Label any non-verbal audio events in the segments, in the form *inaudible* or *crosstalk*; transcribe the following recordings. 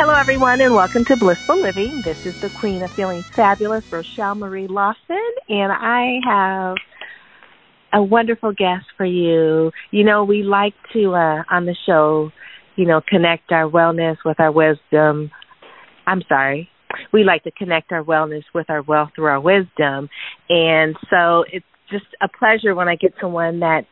Hello, everyone, and welcome to Blissful Living. This is the Queen of Feeling Fabulous, Rochelle Marie Lawson, and I have a wonderful guest for you. You know, we like to, uh, on the show, you know, connect our wellness with our wisdom. I'm sorry. We like to connect our wellness with our wealth through our wisdom. And so it's just a pleasure when I get someone that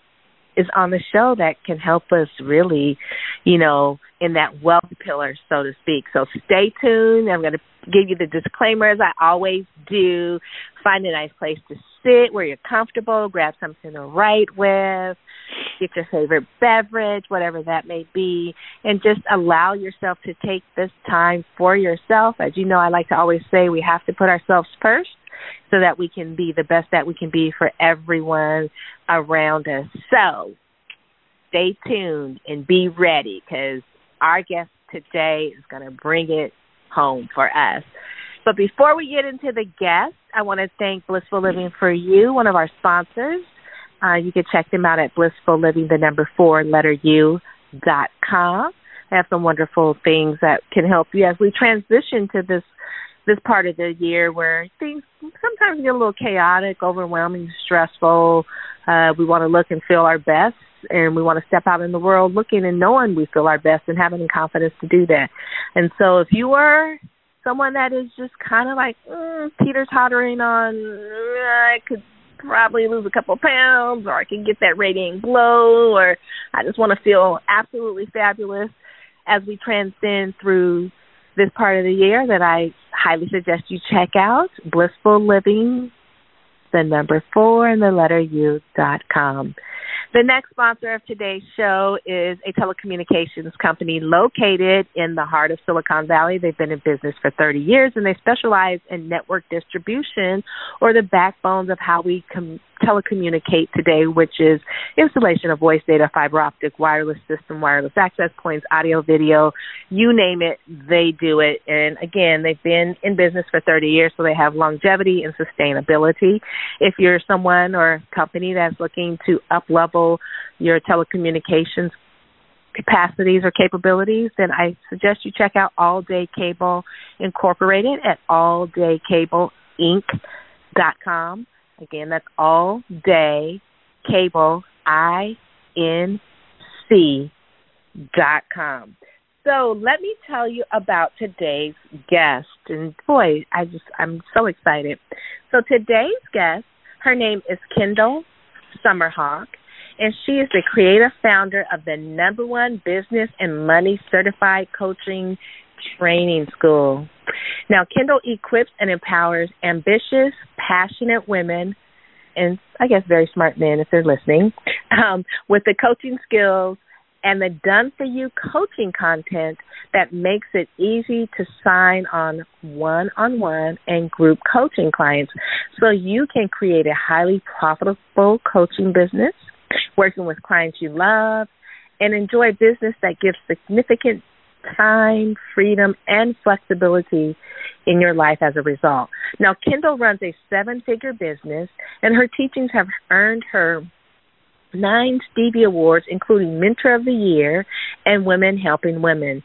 is on the show that can help us really, you know, in that wealth pillar, so to speak. So stay tuned. I'm going to give you the disclaimers I always do. Find a nice place to sit where you're comfortable, grab something to write with, get your favorite beverage, whatever that may be, and just allow yourself to take this time for yourself. As you know, I like to always say we have to put ourselves first so that we can be the best that we can be for everyone around us. So stay tuned and be ready because our guest today is going to bring it home for us. But before we get into the guest, I want to thank Blissful Living for You, one of our sponsors. Uh, you can check them out at Blissful Living, the number four, letter U, dot com. They have some wonderful things that can help you as we transition to this this part of the year where things sometimes get a little chaotic, overwhelming, stressful. Uh, we want to look and feel our best, and we want to step out in the world looking and knowing we feel our best and having the confidence to do that. And so, if you are someone that is just kind of like mm, teeter tottering on, I could probably lose a couple pounds, or I can get that radiant glow, or I just want to feel absolutely fabulous as we transcend through this part of the year that I highly suggest you check out Blissful Living, the number four and the letter U dot com. The next sponsor of today's show is a telecommunications company located in the heart of Silicon Valley. They've been in business for 30 years and they specialize in network distribution or the backbones of how we com- telecommunicate today, which is installation of voice data, fiber optic, wireless system, wireless access points, audio, video, you name it, they do it. And again, they've been in business for 30 years, so they have longevity and sustainability. If you're someone or company that's looking to up level your telecommunications capacities or capabilities, then I suggest you check out All Day Cable Incorporated at alldaycableinc.com. Again, that's all day cable I N C dot com. So let me tell you about today's guest. And boy, I just I'm so excited. So today's guest, her name is Kendall Summerhawk, and she is the creative founder of the number one business and money certified coaching training school. Now, Kendall equips and empowers ambitious, passionate women, and I guess very smart men if they're listening, um, with the coaching skills and the done for you coaching content that makes it easy to sign on one on one and group coaching clients so you can create a highly profitable coaching business, working with clients you love, and enjoy business that gives significant time, freedom, and flexibility in your life as a result. Now, Kendall runs a seven figure business, and her teachings have earned her nine Stevie Awards, including Mentor of the Year and Women Helping Women.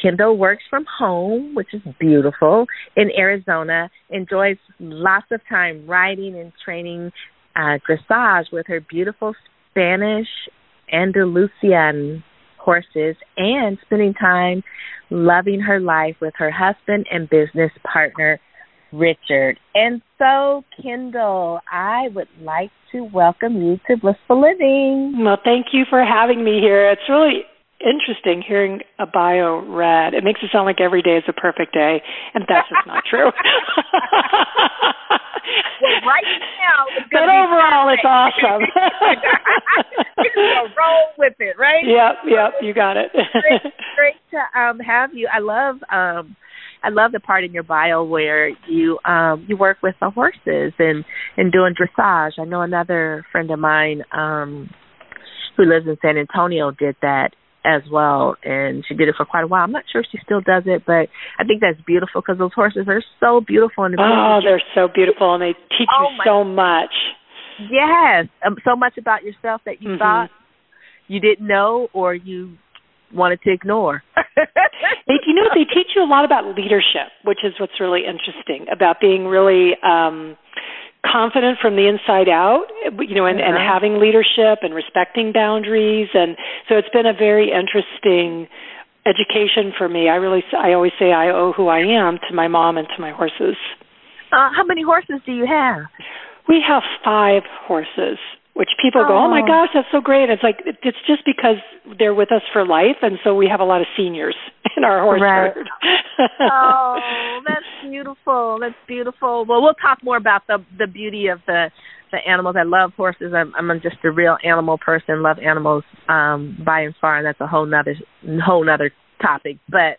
Kendall works from home, which is beautiful, in Arizona, enjoys lots of time writing and training uh, dressage with her beautiful Spanish Andalusian horses and spending time loving her life with her husband and business partner, Richard. And so, Kendall, I would like to welcome you to Blissful Living. Well, thank you for having me here. It's really interesting hearing a bio read. It makes it sound like every day is a perfect day, and that's just not true. *laughs* well, right now, but overall, it's awesome. *laughs* roll with it, right? Yep, yep, you got it. great, *laughs* great to um, have you. I love um, I love the part in your bio where you um you work with the horses and and doing dressage. I know another friend of mine um who lives in San Antonio did that as well and she did it for quite a while. I'm not sure if she still does it, but I think that's beautiful because those horses are so beautiful and Oh, they're so beautiful and they teach oh, you so much. Yes, um, so much about yourself that you mm-hmm. thought you didn't know or you wanted to ignore. they, you know, they teach you a lot about leadership, which is what's really interesting about being really um confident from the inside out, you know, and, and Uh-huh. having leadership and respecting boundaries, and so it's been a very interesting education for me. I really, I always say I owe who I am to my mom and to my horses. Uh, how many horses do you have? We have five horses, which people go, "Oh my Oh. gosh, that's so great!" It's like it's just because they're with us for life, and so we have a lot of seniors in our horse Right. herd. *laughs* oh, that's beautiful. That's beautiful. Well, we'll talk more about the the beauty of the the animals. I love horses. I'm I'm just a real animal person. Love animals um by and far, and that's a whole nother whole nother topic. But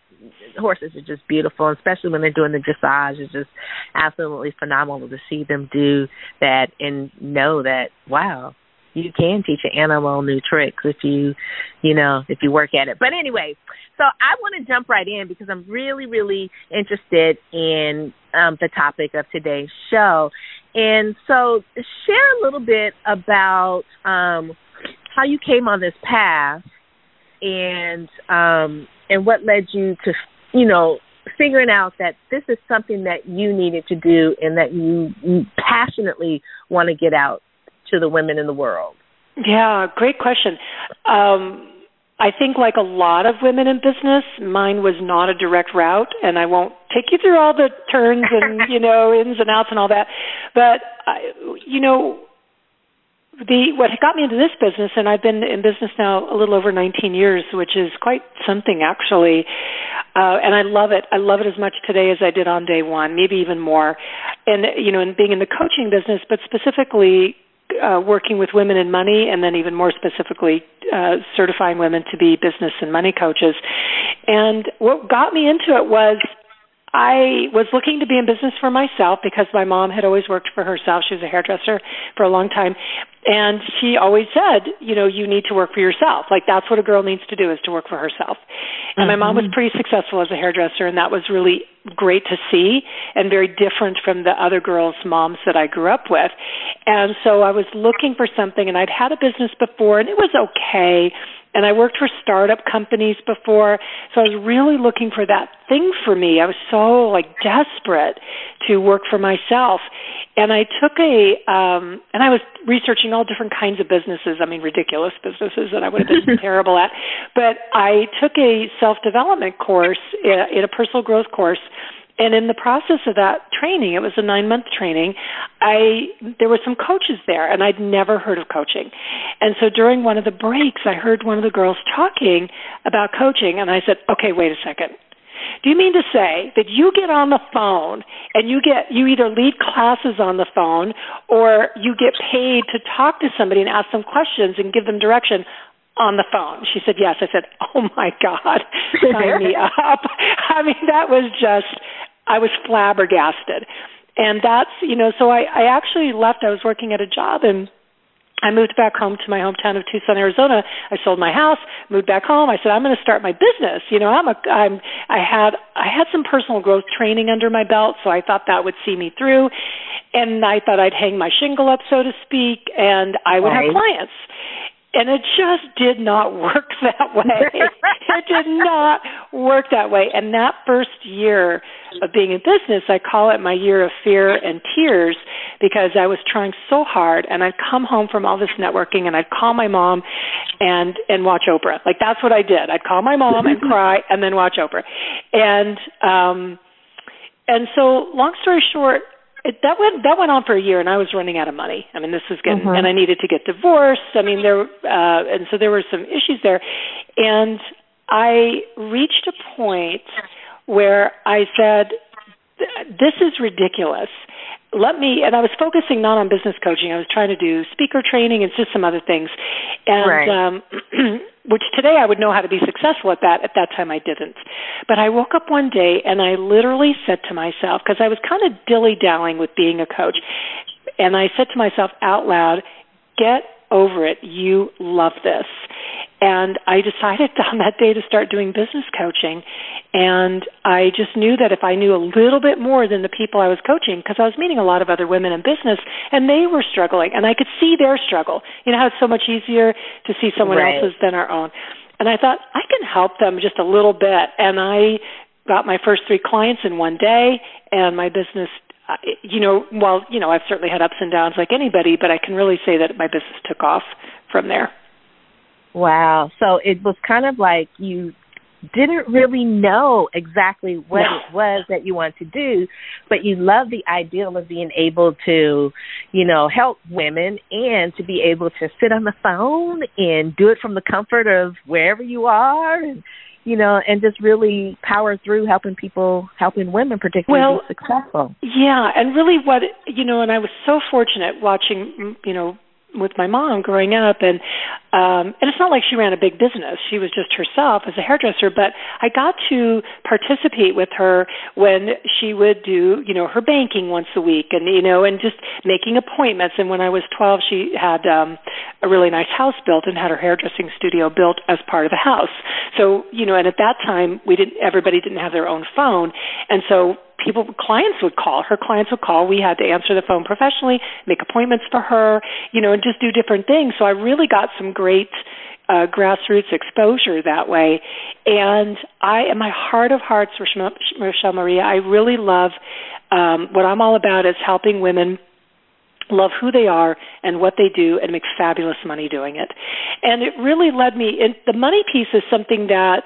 horses are just beautiful, especially when they're doing the dressage. It's just absolutely phenomenal to see them do that and know that wow, you can teach an animal new tricks if you, you know, if you work at it. But anyway, so I want to jump right in because I'm really, really interested in um, the topic of today's show. And so, share a little bit about um, how you came on this path and um, and what led you to, you know, figuring out that this is something that you needed to do and that you, you passionately want to get out to the women in the world. Yeah, great question. Um, I think, like a lot of women in business, mine was not a direct route, and I won't take you through all the turns and *laughs* you know ins and outs and all that. But I, you know, the what got me into this business, and I've been in business now a little over 19 years, which is quite something actually. Uh, and I love it. I love it as much today as I did on day one, maybe even more. And you know, and being in the coaching business, but specifically uh, working with women in money, and then even more specifically, uh, certifying women to be business and money coaches. And what got me into it was I was looking to be in business for myself because my mom had always worked for herself. She was a hairdresser for a long time. And she always said, you know, you need to work for yourself. Like that's what a girl needs to do is to work for herself. And my mom was mm-hmm. pretty successful as a hairdresser and that was really great to see and very different from the other girls' moms that I grew up with. And so I was looking for something and I'd had a business before and it was okay and I worked for startup companies before, so I was really looking for that thing for me. I was so like desperate to work for myself. And I took a um and I was researching all different kinds of businesses, I mean ridiculous businesses that I would have been *laughs* terrible at. But I took a self-development course in a personal growth course and in the process of that training it was a nine month training i there were some coaches there and i'd never heard of coaching and so during one of the breaks i heard one of the girls talking about coaching and i said okay wait a second do you mean to say that you get on the phone and you get you either lead classes on the phone or you get paid to talk to somebody and ask them questions and give them direction on the phone. She said, Yes. I said, Oh my God, *laughs* sign me *laughs* up. I mean, that was just, I was flabbergasted. And that's, you know, so I, I actually left. I was working at a job and I moved back home to my hometown of Tucson, Arizona. I sold my house, moved back home. I said, I'm going to start my business. You know, I'm a, I'm, I had, I had some personal growth training under my belt, so I thought that would see me through. And I thought I'd hang my shingle up, so to speak, and I would Right. have clients. And it just did not *laughs* work that way. it did not work that way. And that first year of being in business, I call it my year of fear and tears because I was trying so hard and I'd come home from all this networking and I'd call my mom and and watch Oprah. Like that's what I did. I'd call my mom and *laughs* cry and then watch Oprah. And um and so long story short, it, that went that went on for a year, and I was running out of money. I mean, this was getting, Mhm. and I needed to get divorced. I mean, there, uh, and so there were some issues there, and I reached a point where I said, "This is ridiculous." let me and I was focusing not on business coaching. I was trying to do speaker training and just some other things. And right. um *clears throat* which today I would know how to be successful at that. At that time I didn't. But I woke up one day and I literally said to myself because I was kind of dilly-dallying with being a coach. And I said to myself out loud, "Get over it. You love this." And I decided *laughs* on that day to start doing business coaching. And I just knew that if I knew a little bit more than the people I was coaching, because I was meeting a lot of other women in business and they were struggling and I could see their struggle. You know how it's so much easier to see someone right. else's than our own. And I thought, I can help them just a little bit. And I got my first three clients in one day and my business uh, you know, well, you know, I've certainly had ups and downs like anybody, but I can really say that my business took off from there. Wow. So it was kind of like you didn't really know exactly what no. it was that you wanted to do, but you love the ideal of being able to, you know, help women and to be able to sit on the phone and do it from the comfort of wherever you are and you know, and just really power through helping people, helping women particularly well, be successful. Yeah, and really what, you know, and I was so fortunate watching, you know, with my mom growing up and um and it's not like she ran a big business. She was just herself as a hairdresser but i got to participate with her when she would do you know her banking once a week and you know and just making appointments. And when i was 12 she had um a really nice house built and had her hairdressing studio built as part of the house. So you know and at that time we didn't everybody didn't have their own phone. And so people clients would call her clients would call. We had to answer the phone professionally make appointments for her you know and just do different things. So i really got some great uh, grassroots exposure that way. And i in my heart of hearts rochelle maria i really love um, what i'm all about is helping women love who they are and what they do and make fabulous money doing it. And it really led me in the money piece is something that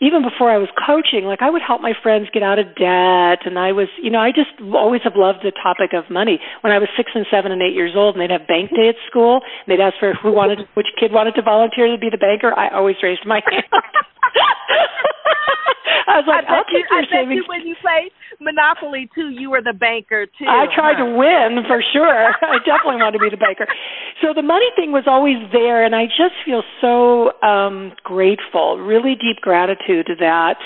even before I was coaching, like I would help my friends get out of debt, and I was, you know, I just always have loved the topic of money. When I was six and seven and eight years old, and they'd have bank day at school, and they'd ask for who wanted, which kid wanted to volunteer to be the banker. I always raised my hand. *laughs* I was like, I will take you, your I savings. You when you played Monopoly too, you were the banker too. I tried huh? to win for sure. *laughs* I definitely wanted to be the banker. So the money thing was always there, and I just feel so um grateful, really deep gratitude to that.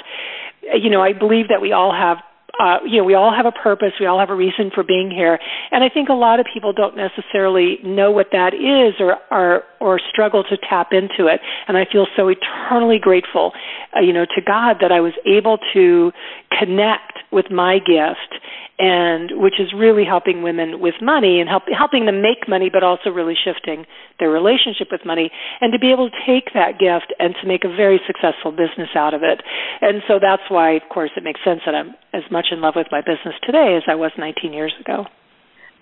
You know, I believe that we all have uh, you know, we all have a purpose, we all have a reason for being here, and I think a lot of people don't necessarily know what that is, or or, or struggle to tap into it. And I feel so eternally grateful, uh, you know, to God that I was able to connect with my gift and which is really helping women with money and help, helping them make money, but also really shifting their relationship with money, and to be able to take that gift and to make a very successful business out of it. And so that's why, of course, it makes sense that I'm as much in love with my business today as I was 19 years ago.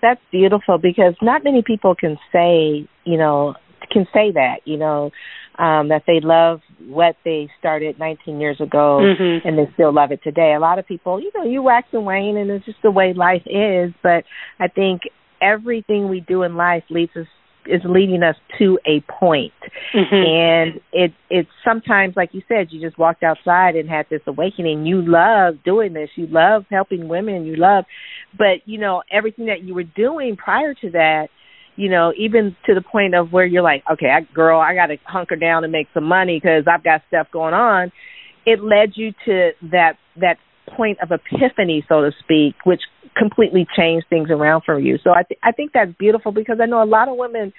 That's beautiful because not many people can say, you know, can say that, you know, um, that they love what they started 19 years ago mm-hmm. and they still love it today. A lot of people, you know, you wax and wane and it's just the way life is, but I think everything we do in life leads us is leading us to a point. Mm-hmm. and it it's sometimes like you said you just walked outside and had this awakening you love doing this you love helping women you love but you know everything that you were doing prior to that you know, even to the point of where you're like, okay, I, girl, I got to hunker down and make some money because I've got stuff going on. It led you to that that point of epiphany, so to speak, which completely changed things around for you. So I th- I think that's beautiful because I know a lot of women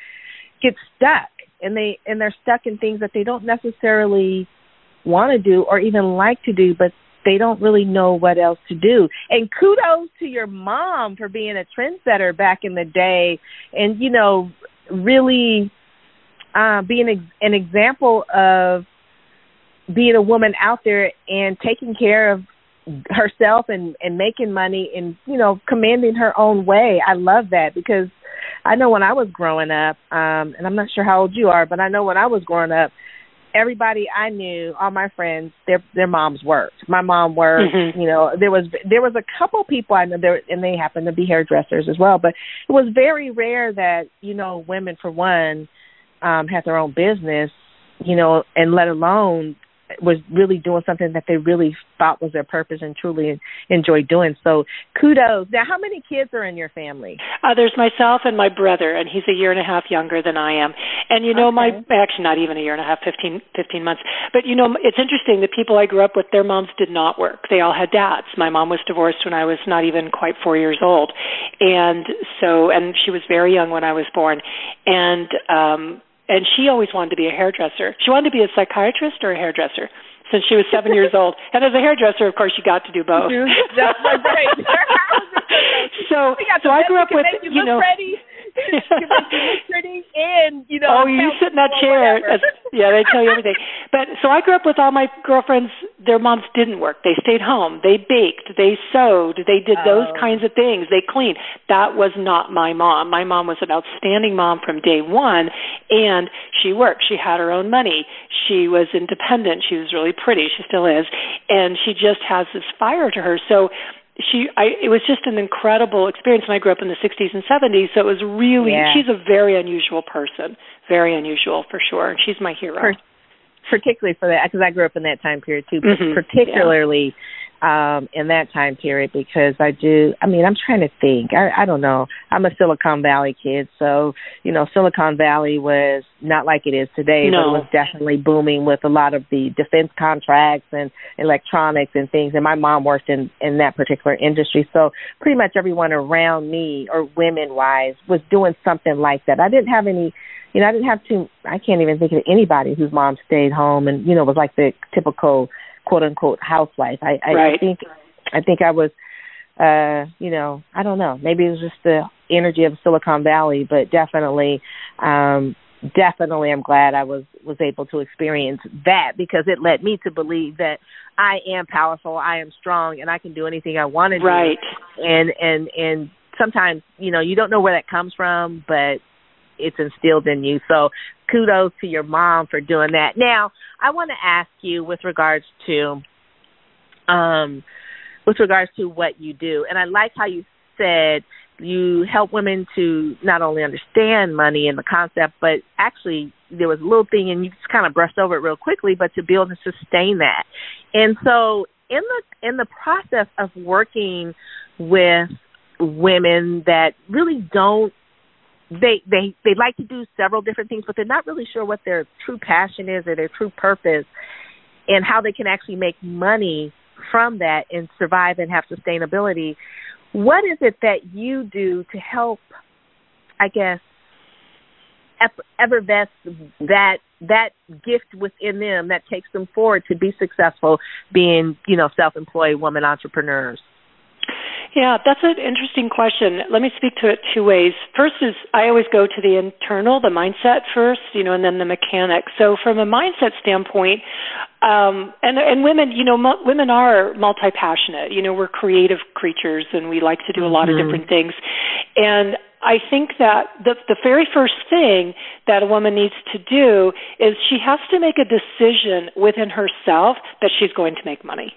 get stuck and they and they're stuck in things that they don't necessarily want to do or even like to do, but they don't really know what else to do. And kudos to your mom for being a trendsetter back in the day and, you know, really uh, being ex- an example of being a woman out there and taking care of herself and and making money and you know commanding her own way i love that because i know when i was growing up um and i'm not sure how old you are but i know when i was growing up everybody I knew, all my friends, their their moms worked. My mom worked. Mm-hmm. You know, there was there was a couple people I know there, and they happened to be hairdressers as well. But it was very rare that you know women, for one, um, had their own business. You know, and let alone was really doing something that they really thought was their purpose and truly enjoyed doing. So kudos. Now, how many kids are in your family? Uh, there's myself and my brother, and he's a year and a half younger than I am. And you know, okay. my actually not even a year and a half, fifteen, fifteen months. But you know, it's interesting. The people I grew up with, their moms did not work. They all had dads. My mom was divorced when I was not even quite four years old, and so and she was very young when I was born, and um and she always wanted to be a hairdresser. She wanted to be a psychiatrist or a hairdresser since she was seven *laughs* years old. And as a hairdresser, of course, you got to do both. That's right. *laughs* *laughs* so, so I grew up with you, you know. Pretty. *laughs* pretty and you know. Oh, you sit in that chair. yeah, they tell you everything. But so I grew up with all my girlfriends. Their moms didn't work. They stayed home. They baked. They sewed. They did those oh. kinds of things. They cleaned. That was not my mom. My mom was an outstanding mom from day one, and she worked. She had her own money. She was independent. She was really pretty. She still is, and she just has this fire to her. So she I it was just an incredible experience and I grew up in the 60s and 70s so it was really yeah. she's a very unusual person very unusual for sure and she's my hero for, particularly for that because I grew up in that time period too but mm-hmm. particularly yeah um in that time period because I do I mean I'm trying to think. I I don't know. I'm a Silicon Valley kid so you know Silicon Valley was not like it is today no. but it was definitely booming with a lot of the defense contracts and electronics and things and my mom worked in in that particular industry. So pretty much everyone around me or women wise was doing something like that. I didn't have any you know I didn't have to I can't even think of anybody whose mom stayed home and you know was like the typical quote unquote housewife. I, I, right. I think I think I was uh, you know, I don't know. Maybe it was just the energy of Silicon Valley, but definitely um definitely I'm glad I was was able to experience that because it led me to believe that I am powerful, I am strong and I can do anything I want to do. Right. And and and sometimes, you know, you don't know where that comes from, but it's instilled in you. So kudos to your mom for doing that. Now, I want to ask you with regards to um with regards to what you do. And I like how you said you help women to not only understand money and the concept, but actually there was a little thing and you just kind of brushed over it real quickly, but to able to sustain that. And so in the in the process of working with women that really don't they they they like to do several different things, but they're not really sure what their true passion is or their true purpose, and how they can actually make money from that and survive and have sustainability. What is it that you do to help? I guess effervesce that that gift within them that takes them forward to be successful, being you know self-employed women entrepreneurs. Yeah, that's an interesting question. Let me speak to it two ways. First is I always go to the internal, the mindset first, you know, and then the mechanics. So from a mindset standpoint, um, and and women, you know, mo- women are multi-passionate. You know, we're creative creatures, and we like to do a lot mm-hmm. of different things. And I think that the the very first thing that a woman needs to do is she has to make a decision within herself that she's going to make money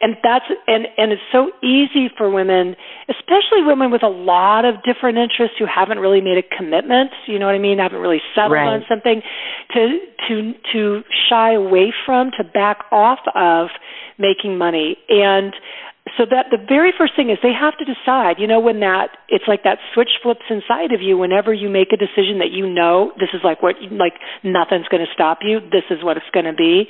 and that's and and it's so easy for women especially women with a lot of different interests who haven't really made a commitment you know what i mean haven't really settled right. on something to to to shy away from to back off of making money and so that the very first thing is they have to decide you know when that it's like that switch flips inside of you whenever you make a decision that you know this is like what like nothing's going to stop you this is what it's going to be.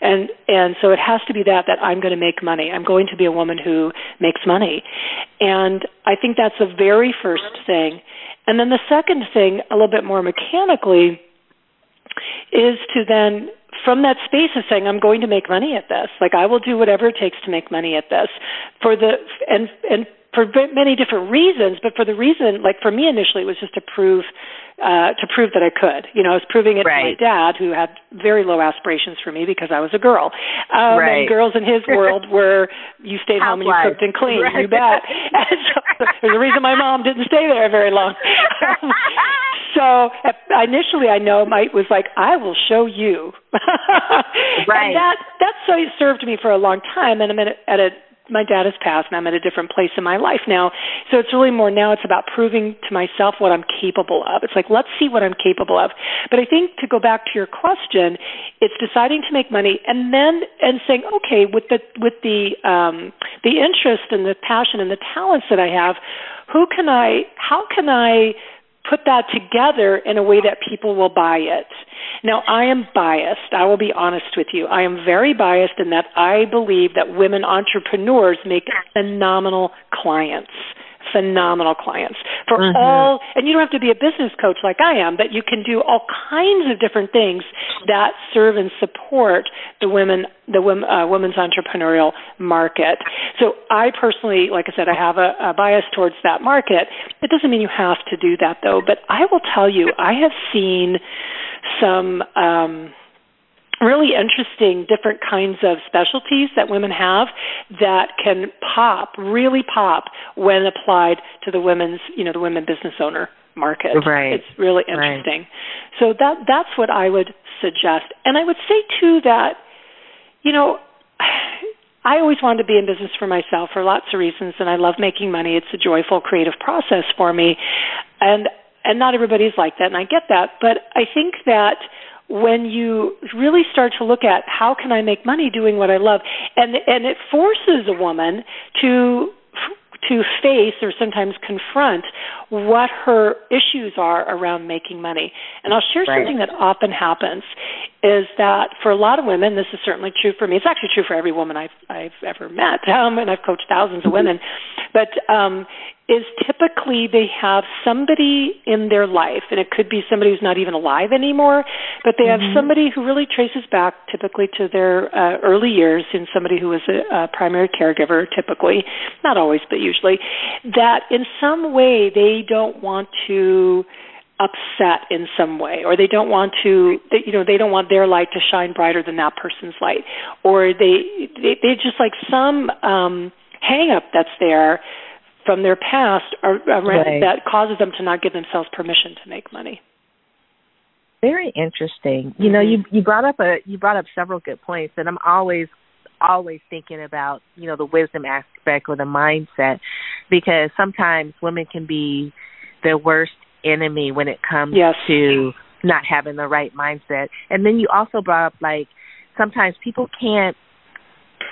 And and so it has to be that that i'm going to make money. I'm going to be a woman who makes money. And i think that's the very first thing. And then the second thing a little bit more mechanically is to then from that space of saying I'm going to make money at this. Like I will do whatever it takes to make money at this. For the and and for many different reasons, but for the reason, like for me initially, it was just to prove uh, to prove that I could. You know, I was proving it right. to my dad, who had very low aspirations for me because I was a girl. Um, right. And girls in his *laughs* world were you stayed home and you cooked and cleaned. Right. You bet. *laughs* And so there's a reason my mom didn't stay there very long. so initially, I know Mike was like, "I will show you." *laughs* right. And that that so served me for a long time. And I'm at a, at a my dad has passed and I'm at a different place in my life now. So it's really more now it's about proving to myself what I'm capable of. It's like let's see what I'm capable of. But I think to go back to your question, it's deciding to make money and then and saying, okay, with the with the um the interest and the passion and the talents that I have, who can I how can I put that together in a way that people will buy it. Now, I am biased. I will be honest with you. I am very biased in that I believe that women entrepreneurs make phenomenal clients phenomenal clients. For mm-hmm. all and you don't have to be a business coach like I am but you can do all kinds of different things that serve and support the women the women, uh, women's entrepreneurial market. So I personally like I said I have a, a bias towards that market. It doesn't mean you have to do that though but I will tell you I have seen some um really interesting different kinds of specialties that women have that can pop, really pop when applied to the women's, you know, the women business owner market. Right. It's really interesting. Right. So that that's what I would suggest. And I would say too that you know *sighs* I always wanted to be in business for myself for lots of reasons and I love making money. It's a joyful creative process for me. And and not everybody's like that and I get that, but I think that when you really start to look at how can I make money doing what I love, and and it forces a woman to to face or sometimes confront what her issues are around making money. And I'll share right. something that often happens is that for a lot of women, this is certainly true for me. It's actually true for every woman I've I've ever met, *laughs* um, and I've coached thousands of women. But um, is typically they have somebody in their life, and it could be somebody who's not even alive anymore, but they have mm-hmm. somebody who really traces back typically to their uh, early years in somebody who was a, a primary caregiver, typically, not always, but usually, that in some way they don't want to upset in some way or they don't want to they, you know they don't want their light to shine brighter than that person's light or they they, they just like some um hang up that's there from their past right. that causes them to not give themselves permission to make money. Very interesting. You know, mm-hmm. you you brought up a you brought up several good points, and I'm always always thinking about you know the wisdom aspect or the mindset because sometimes women can be their worst enemy when it comes yes. to not having the right mindset. And then you also brought up like sometimes people can't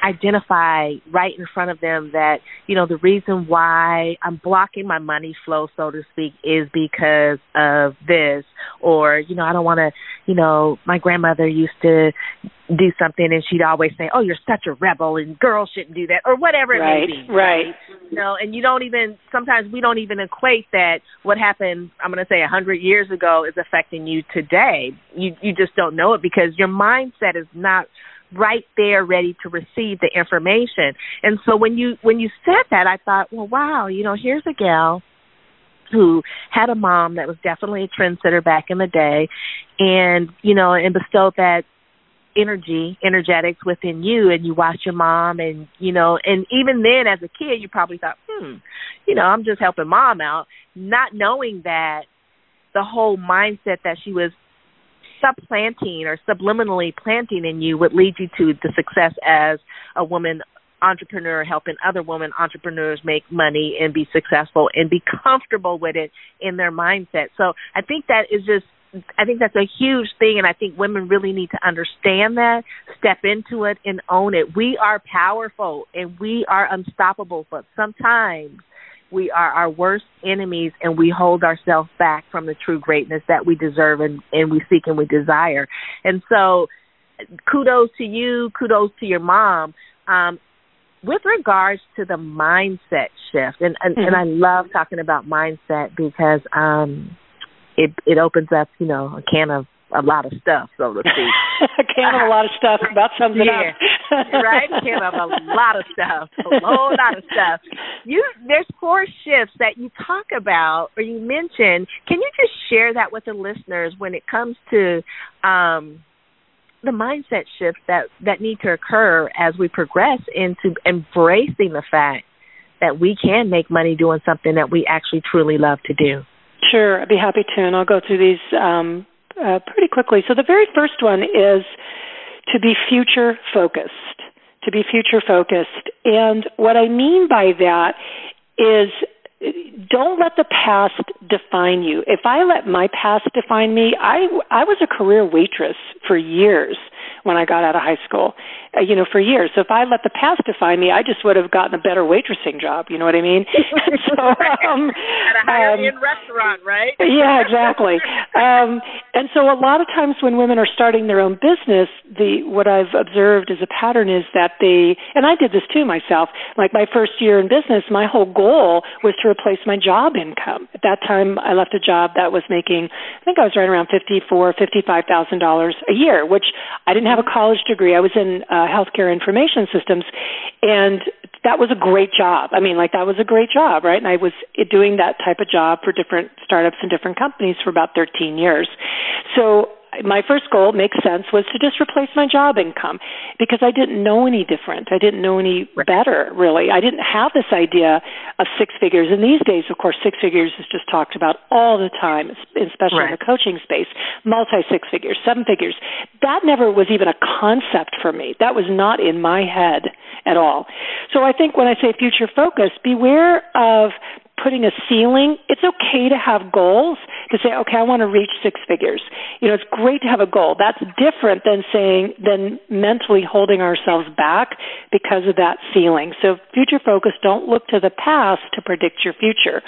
identify right in front of them that you know the reason why I'm blocking my money flow so to speak is because of this. Or you know I don't want to you know my grandmother used to do something and she'd always say oh you're such a rebel and girls shouldn't do that or whatever it right, may be right. you know and you don't even sometimes we don't even equate that what happened I'm going to say a 100 years ago is affecting you today. You you just don't know it because your mindset is not right there ready to receive the information. And so when you when you said that I thought, well wow, you know, here's a gal who had a mom that was definitely a trendsetter back in the day and, you know, and bestowed that energy, energetics within you and you watch your mom and you know, and even then as a kid you probably thought, hmm, you know, I'm just helping mom out, not knowing that the whole mindset that she was supplanting or subliminally planting in you would lead you to the success as a woman entrepreneur helping other women entrepreneurs make money and be successful and be comfortable with it in their mindset. So I think that is just I think that's a huge thing and I think women really need to understand that, step into it and own it. We are powerful and we are unstoppable, but sometimes we are our worst enemies and we hold ourselves back from the true greatness that we deserve and, and we seek and we desire. And so kudos to you, kudos to your mom. Um, with regards to the mindset shift, and and, mm-hmm. and I love talking about mindset because um, it it opens up, you know, a can of a lot of stuff, so to speak. a can of a lot of stuff. *laughs* About something yeah. up. right? A can of a lot of stuff. A whole lot of stuff. You there's four shifts that you talk about or you mention. Can you just share that with the listeners when it comes to um the mindset shifts that that need to occur as we progress into embracing the fact that we can make money doing something that we actually truly love to do. Sure, I'd be happy to, and I'll go through these um, uh, pretty quickly. So the very first one is to be future focused. to be future focused. And what I mean by that is don't let the past define you. If I let my past define me, I I was a career waitress for years when I got out of high school, uh, you know, for years. So if I let the past define me, I just would have gotten a better waitressing job. You know what I mean? *laughs* *laughs* so, um, At a higher um, restaurant, right? yeah, *laughs* exactly. Um, and so a lot of times when women are starting their own business, the what I've observed as a pattern is that they, and I did this too myself. Like my first year in business, my whole goal was to replace my job income. At that time, I left a job that was making, I think I was right around fifty-four, fifty-five thousand dollars a year, which I didn't have a college degree. I was in uh, healthcare information systems, and that was a great job. I mean, like that was a great job, right? And I was doing that type of job for different startups and different companies for about 13 years. So my first goal makes sense was to just replace my job income because I didn't know any different. I didn't know any better really. I didn't have this idea of six figures. And these days, of course, six figures is just talked about all the time, especially right. in the coaching space. Multi six figures, seven figures. That never was even a concept for me. That was not in my head at all. So I think when I say future focus, beware of putting a ceiling. It's okay to have goals to say, okay, I want to reach six figures. You know, it's great to have a goal. That's different than saying, than mentally holding ourselves back because of that ceiling. So future focus, don't look to the past to predict your future.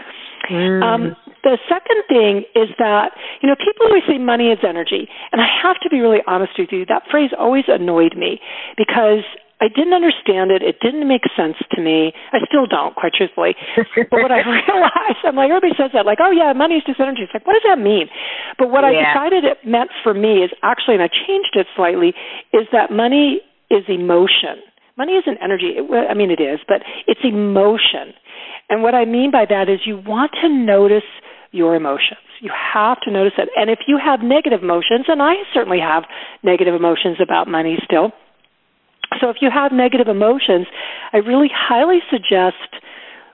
Mm. Um, the second thing is that, you know, people always say money is energy. And I have to be really honest with you. That phrase always annoyed me because I didn't understand it. It didn't make sense to me. I still don't, quite truthfully. but what I *laughs* realized, I'm like, everybody says that, like, oh yeah, money is just energy. It's like, what does that mean? But what yeah. I decided it meant for me is actually, and I changed it slightly, is that money is emotion. Money isn't energy. It, I mean, it is, but it's emotion. And what I mean by that is you want to notice your emotions. You have to notice it. And if you have negative emotions, and I certainly have negative emotions about money still, so if you have negative emotions, I really highly suggest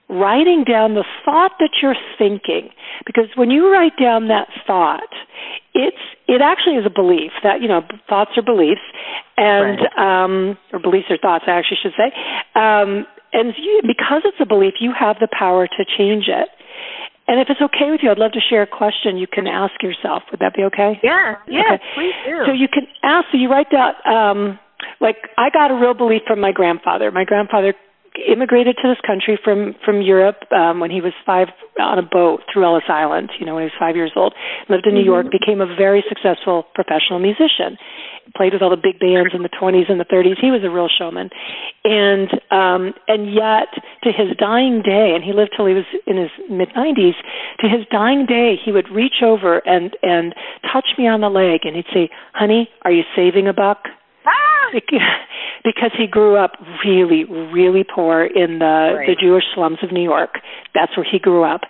writing down the thought that you're thinking because when you write down that thought it's it actually is a belief that you know thoughts are beliefs and right. um or beliefs are thoughts I actually should say um and you, because it's a belief you have the power to change it and if it's okay with you, I'd love to share a question you can ask yourself. Would that be okay? Yeah, yeah, okay. please do. So you can ask, so you write down, um, like I got a real belief from my grandfather. My grandfather immigrated to this country from from Europe um when he was 5 on a boat through Ellis Island, you know, when he was 5 years old. Lived in New mm-hmm. York, became a very successful professional musician. Played with all the big bands in the 20s and the 30s. He was a real showman. And um and yet to his dying day and he lived till he was in his mid 90s, to his dying day he would reach over and and touch me on the leg and he'd say, "Honey, are you saving a buck?" Because he grew up really, really poor in the right. the Jewish slums of New York. That's where he grew up,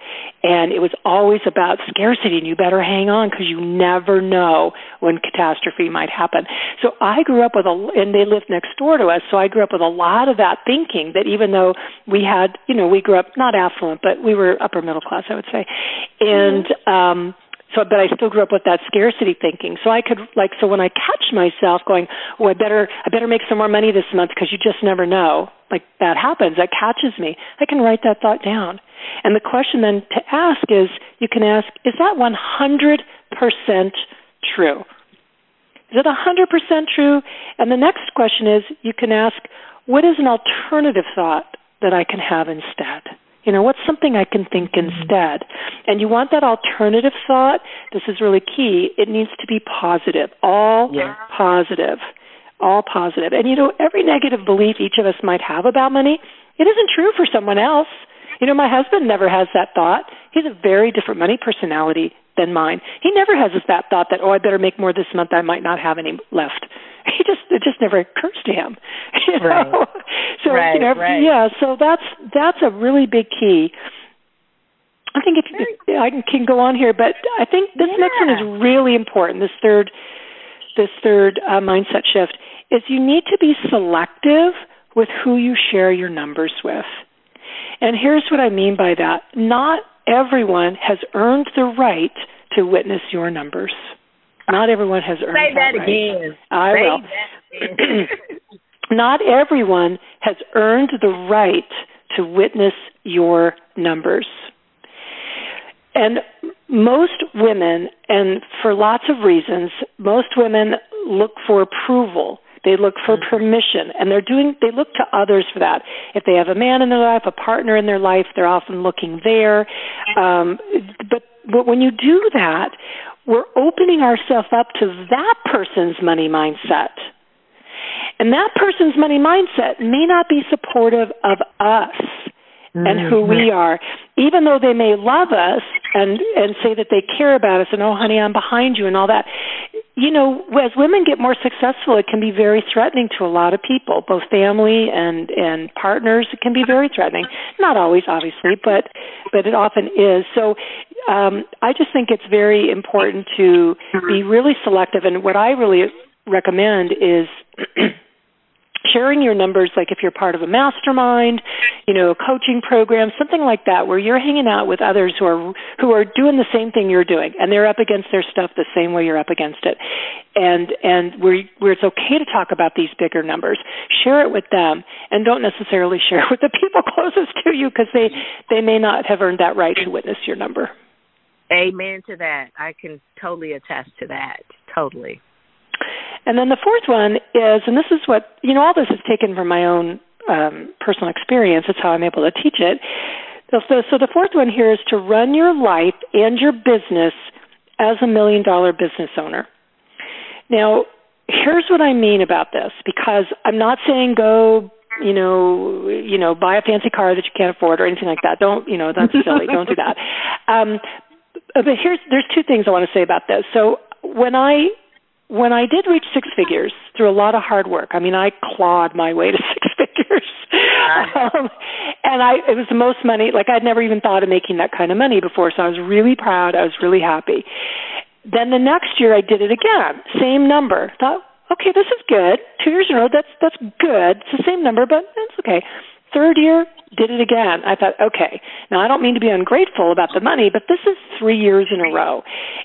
and it was always about scarcity. And you better hang on because you never know when catastrophe might happen. So I grew up with a, and they lived next door to us. So I grew up with a lot of that thinking that even though we had, you know, we grew up not affluent, but we were upper middle class, I would say, and. Mm-hmm. um so but I still grew up with that scarcity thinking. So I could like so when I catch myself going, "Oh, I better I better make some more money this month because you just never know." Like that happens, that catches me. I can write that thought down. And the question then to ask is you can ask, is that 100% true? Is it 100% true? And the next question is you can ask, what is an alternative thought that I can have instead? You know, what's something I can think mm-hmm. instead? And you want that alternative thought. This is really key. It needs to be positive. All yeah. positive. All positive. And you know, every negative belief each of us might have about money, it isn't true for someone else. You know, my husband never has that thought. He's a very different money personality than mine. He never has that thought that, oh, I better make more this month. I might not have any left. He just it just never occurs to him. *laughs* You know? Right. So right, you know, right. yeah. So that's that's a really big key. I think if, if I can, can go on here, but I think this yeah. next one is really important. This third, this third uh, mindset shift is you need to be selective with who you share your numbers with. And here's what I mean by that. Not everyone has earned the right to witness your numbers. Not everyone has earned Say that, that right. again. I Say will. *clears throat* not everyone has earned the right to witness your numbers. And most women, and for lots of reasons, most women look for approval. They look for mm-hmm. permission, and they're doing. They look to others for that. If they have a man in their life, a partner in their life, they're often looking there. Um, but but when you do that, we're opening ourselves up to that person's money mindset. And that person's money mindset may not be supportive of us mm-hmm. and who we mm-hmm. are, even though they may love us and and say that they care about us and oh honey I'm behind you and all that. You know, as women get more successful, it can be very threatening to a lot of people, both family and and partners. It can be very threatening. Not always, obviously, but but it often is. So um, I just think it's very important to be really selective. And what I really recommend is *clears throat* sharing your numbers like if you're part of a mastermind you know a coaching program something like that where you're hanging out with others who are who are doing the same thing you're doing and they're up against their stuff the same way you're up against it. And and where where it's okay to talk about these bigger numbers share it with them and don't necessarily *laughs* share it with the people closest to you because they they may not have earned that right to witness your number. Amen to that. I can totally attest to that. Totally and then the fourth one is, and this is what, you know, all this is taken from my own um, personal experience. It's how I'm able to teach it. So, so the fourth one here is to run your life and your business as a million dollar business owner. Now, here's what I mean about this because I'm not saying go you know, you know, buy a fancy car that you can't afford or anything like that. Don't, you know, that's silly. Don't do that. *laughs* Um, but here's there's two things I want to say about this. So when I when I did reach six figures through a lot of hard work, I mean, I clawed my way to *laughs* six figures, um, and I it was the most money. Like I'd never even thought of making that kind of money before, so I was really proud. I was really happy. Then the next year, I did it again, same number. Thought, okay, this is good. Two years in a row, that's that's good. It's the same number, but it's okay. Third year, did it again. I thought, okay, now I don't mean to be ungrateful about the money, but this is three years in a row.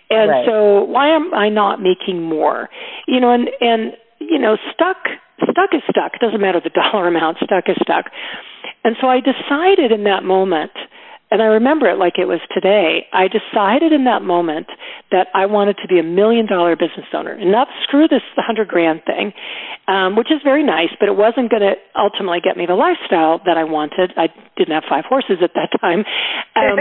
And right. so why am I not making more? You know, and, and, you know, stuck, stuck is stuck. It doesn't matter the *laughs* dollar amount, stuck is stuck. And so I decided in that moment and I remember it like it was today. I decided in that moment that I wanted to be a million dollar business owner. And not screw this hundred grand thing, um, which is very nice, but it wasn't going to ultimately get me the lifestyle that I wanted. I didn't have five horses at that time. Um,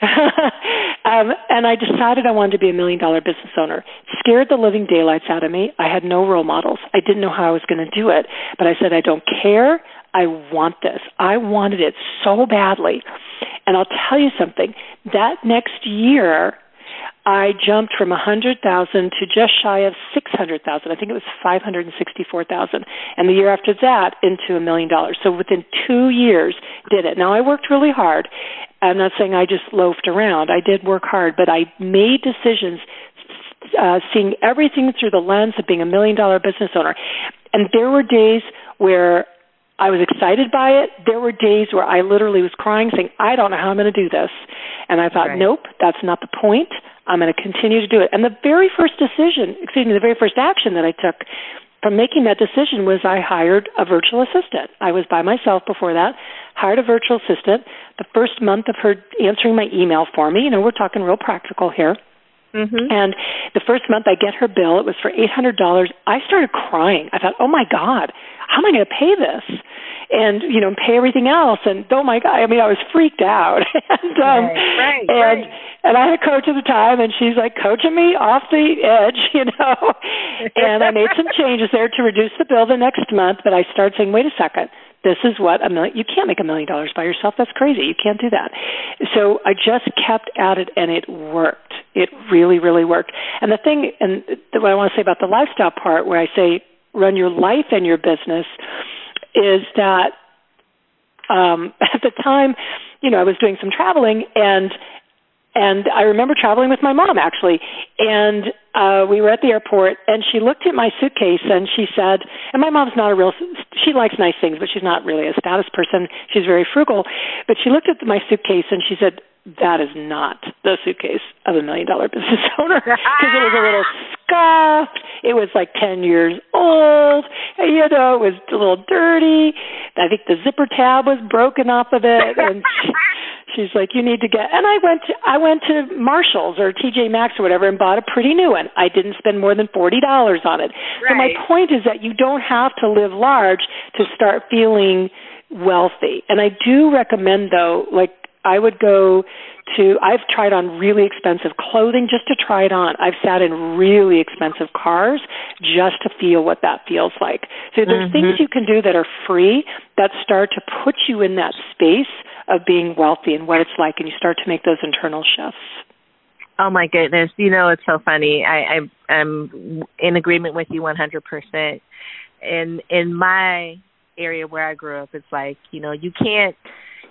*laughs* um, and I decided I wanted to be a million dollar business owner. Scared the living daylights out of me. I had no role models. I didn't know how I was going to do it, but I said, I don't care. I want this. I wanted it so badly. And I'll tell you something. That next year, I jumped from a 100,000 to just shy of 600,000. I think it was 564,000. And the year after that, into a million dollars. So within two years, did it. Now I worked really hard. I'm not saying I just loafed around. I did work hard, but I made decisions uh, seeing everything through the lens of being a million dollar business owner. And there were days where I was excited by it. There were days where I literally was crying, saying, I don't know how I'm going to do this. And I thought, right. nope, that's not the point. I'm going to continue to do it. And the very first decision, excuse me, the very first action that I took from making that decision was I hired a virtual assistant. I was by myself before that, hired a virtual assistant. The first month of her answering my email for me, you know, we're talking real practical here. Mm-hmm. And the first month I get her bill, it was for $800. I started crying. I thought, oh my God, how am I going to pay this? And, you know, pay everything else. And oh my God, I mean, I was freaked out. *laughs* and, um, right, right, and, right. and I had a coach at the time and she's like coaching me off the edge, *laughs* you know, and I made some *laughs* changes there to reduce the bill the next month, but I started saying, wait a second this is what a million you can't make a million dollars by yourself. That's crazy. You can't do that. So i just kept at it and it worked. It really really worked. And the thing and what i want to say about the lifestyle part where i say run your life and your business is that um *laughs* at the time you know i was doing some traveling and and I remember traveling with my mom actually, and uh, we were at the airport, and she looked at my suitcase and she said, and my mom's not a real, she likes nice things, but she's not really a status person. She's very frugal, but she looked at my suitcase and she said, "That is not the suitcase of a million dollar *laughs* business owner *laughs* because it was a little scuffed. It was like 10 years old. And, you know, it was a little dirty. I think the zipper tab was broken off of it. And *laughs* she's like, you need to get, and I went to, I went to Marshalls or TJ Maxx or whatever and bought a pretty new one. I didn't spend more than $40 on it. Right. So my point is that you don't have to live large to start feeling wealthy. And I do recommend though, like I would go to I've tried on really expensive clothing just to try it on. I've sat in really expensive cars just to feel what that feels like. So there's Mhm. things you can do that are free that start to put you in that space of being wealthy and what it's like and you start to make those internal shifts. Oh my goodness! You know it's so funny. I, I I'm in agreement with you 100. percent In in my area where I grew up, it's like you know you can't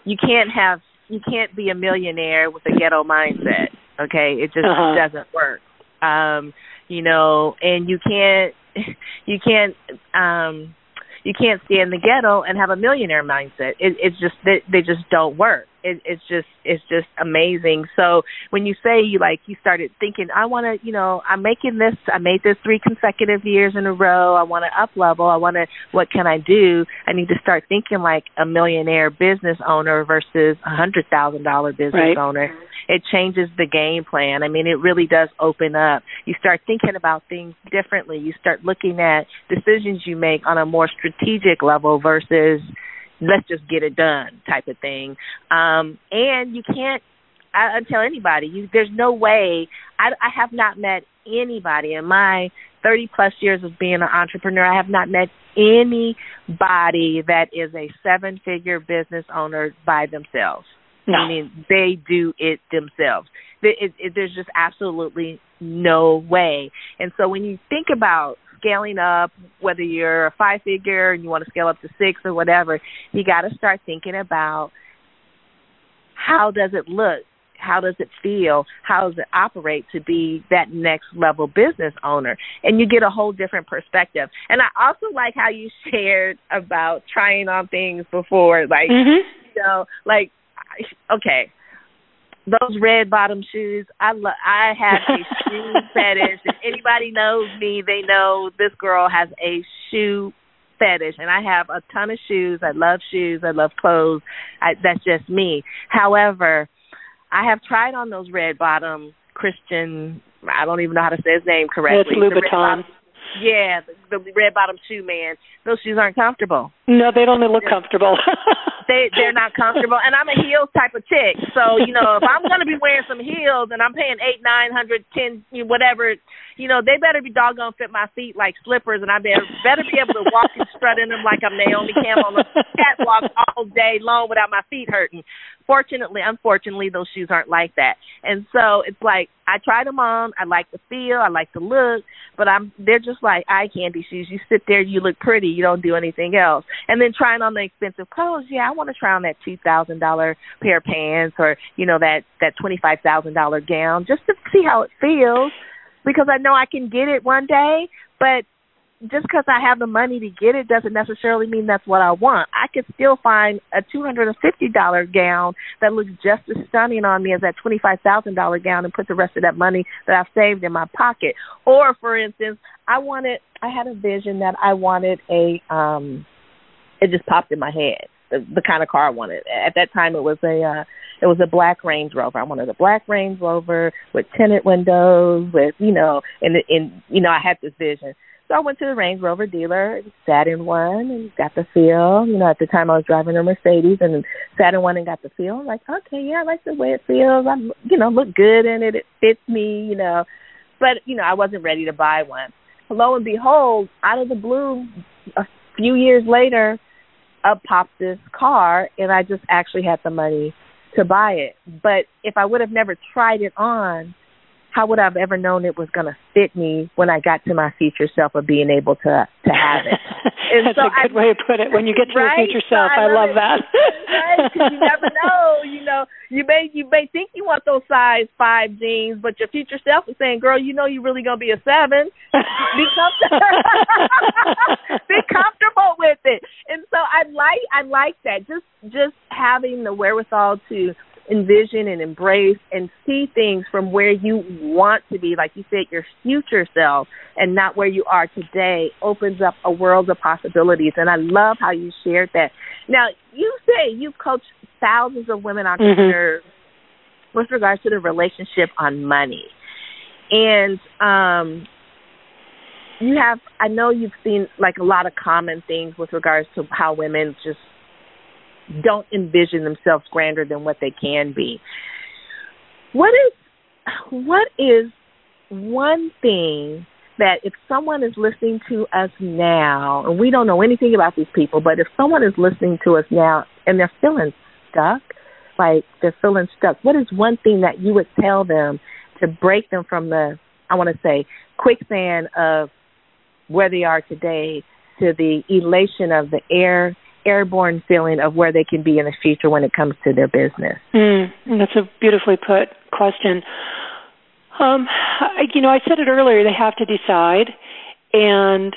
you can't have you can't be a millionaire with a ghetto mindset. Okay, it just Uh-huh. doesn't work. Um, you know, and you can't *laughs* you can't um you can't stay in the ghetto and have a millionaire mindset. It, it's just they, they just don't work. It, it's just it's just amazing. So when you say you like you started thinking, I want to, you know, I'm making this. I made this three consecutive years in a row. I want to up level. I want to. What can I do? I need to start thinking like a millionaire business owner versus a hundred thousand dollar business Right. owner it changes the game plan. I mean, it really does open up. You start thinking about things differently. You start looking at decisions you make on a more strategic level versus let's just get it done type of thing. Um, and you can't I, I tell anybody, you there's no way I, I have not met anybody in my 30 plus years of being an entrepreneur. I have not met anybody that is a seven figure business owner by themselves. No. I mean, they do it themselves. It, it, it, there's just absolutely no way. And so when you think about scaling up, whether you're a five figure and you want to scale up to six or whatever, you got to start thinking about how does it look? How does it feel? How does it operate to be that next level business owner? And you get a whole different perspective. And I also like how you shared about trying on things before, like, Mhm. you know, like okay those red bottom shoes i lo- i have a *laughs* shoe fetish. If anybody knows me they know this girl has a shoe fetish and i have a ton of shoes. I love shoes. I love clothes. I, that's just me. However i have tried on those red bottom christian i don't even know how to say his name correctly It's Louboutin. yeah the, the red bottom shoe man. Those shoes aren't comfortable. No, they don't look comfortable. *laughs* they they're not comfortable and I'm a heels type of chick. So, you know, if I'm gonna be wearing some heels and I'm paying eight, nine hundred, ten whatever, you know, they better be doggone fit my feet like slippers and I better better be able to walk and strut in them like I'm Naomi Campbell on the catwalk all day long without my feet hurting. Fortunately, unfortunately, those shoes aren't like that. And so it's like I tried them on. I like the feel. I like the look, but I'm they're just like eye candy shoes. You sit there, you look pretty. You don't do anything else. And then trying on the expensive clothes. Yeah, I want to try on that two thousand dollar pair of pants or you know that that twenty five thousand dollar gown just to see how it feels because I know I can get it one day, but just because I have the money to get it doesn't necessarily mean that's what I want. I could still find a two hundred and fifty dollar gown that looks just as stunning on me as that twenty five thousand dollar gown, and put the rest of that money that I've saved in my pocket. Or, for instance, I wanted, I had a vision that I wanted a, um, it just popped in my head the, the kind of car I wanted. At that time, it was a, uh, it was a black Range Rover. I wanted a black Range Rover with tinted windows, with you know, and and you know, I had this vision. So I went to the Range Rover dealer, sat in one, and got the feel. You know, at the time I was driving a Mercedes, and sat in one and got the feel. I'm like, okay, yeah, I like the way it feels. I, you know, look good in it. It fits me. You know, but you know, I wasn't ready to buy one. Lo and behold, out of the blue, a few years later, up popped this car, and I just actually had the money to buy it. But if I would have never tried it on, how would I have ever known it was going to fit me when I got to my future self of being able to to have it? *laughs* And That's so a good I- way to put it. When you get to Right? your future So self, I I, love that. *laughs* right? you never *laughs* know. You know, you may you may think you want those size five jeans, but your future self is saying, "Girl, you know you're really gonna be a seven. Be comfortable. be comfortable with it." And so I like I like that. Just just having the wherewithal to envision and embrace and see things from where you want to be, like you said, your future self, and not where you are today, opens up a world of possibilities. And I love how you shared that. Now, you say you've coached thousands of women mm-hmm. entrepreneurs mm-hmm. with regards to the relationship on money. And um you have I know you've seen like a lot of common things with regards to how women just don't envision themselves grander than what they can be. What is what is one thing that if someone is listening to us now, and we don't know anything about these people, but if someone is listening to us now and they're feeling stuck, like they're feeling stuck, what is one thing that you would tell them to break them from the, I want to say, quicksand of where they are today to the elation of the air airborne feeling of where they can be in the future when it comes to their business? Mm, that's a beautifully put question. Um, I, you know, I said it earlier. They have to decide, and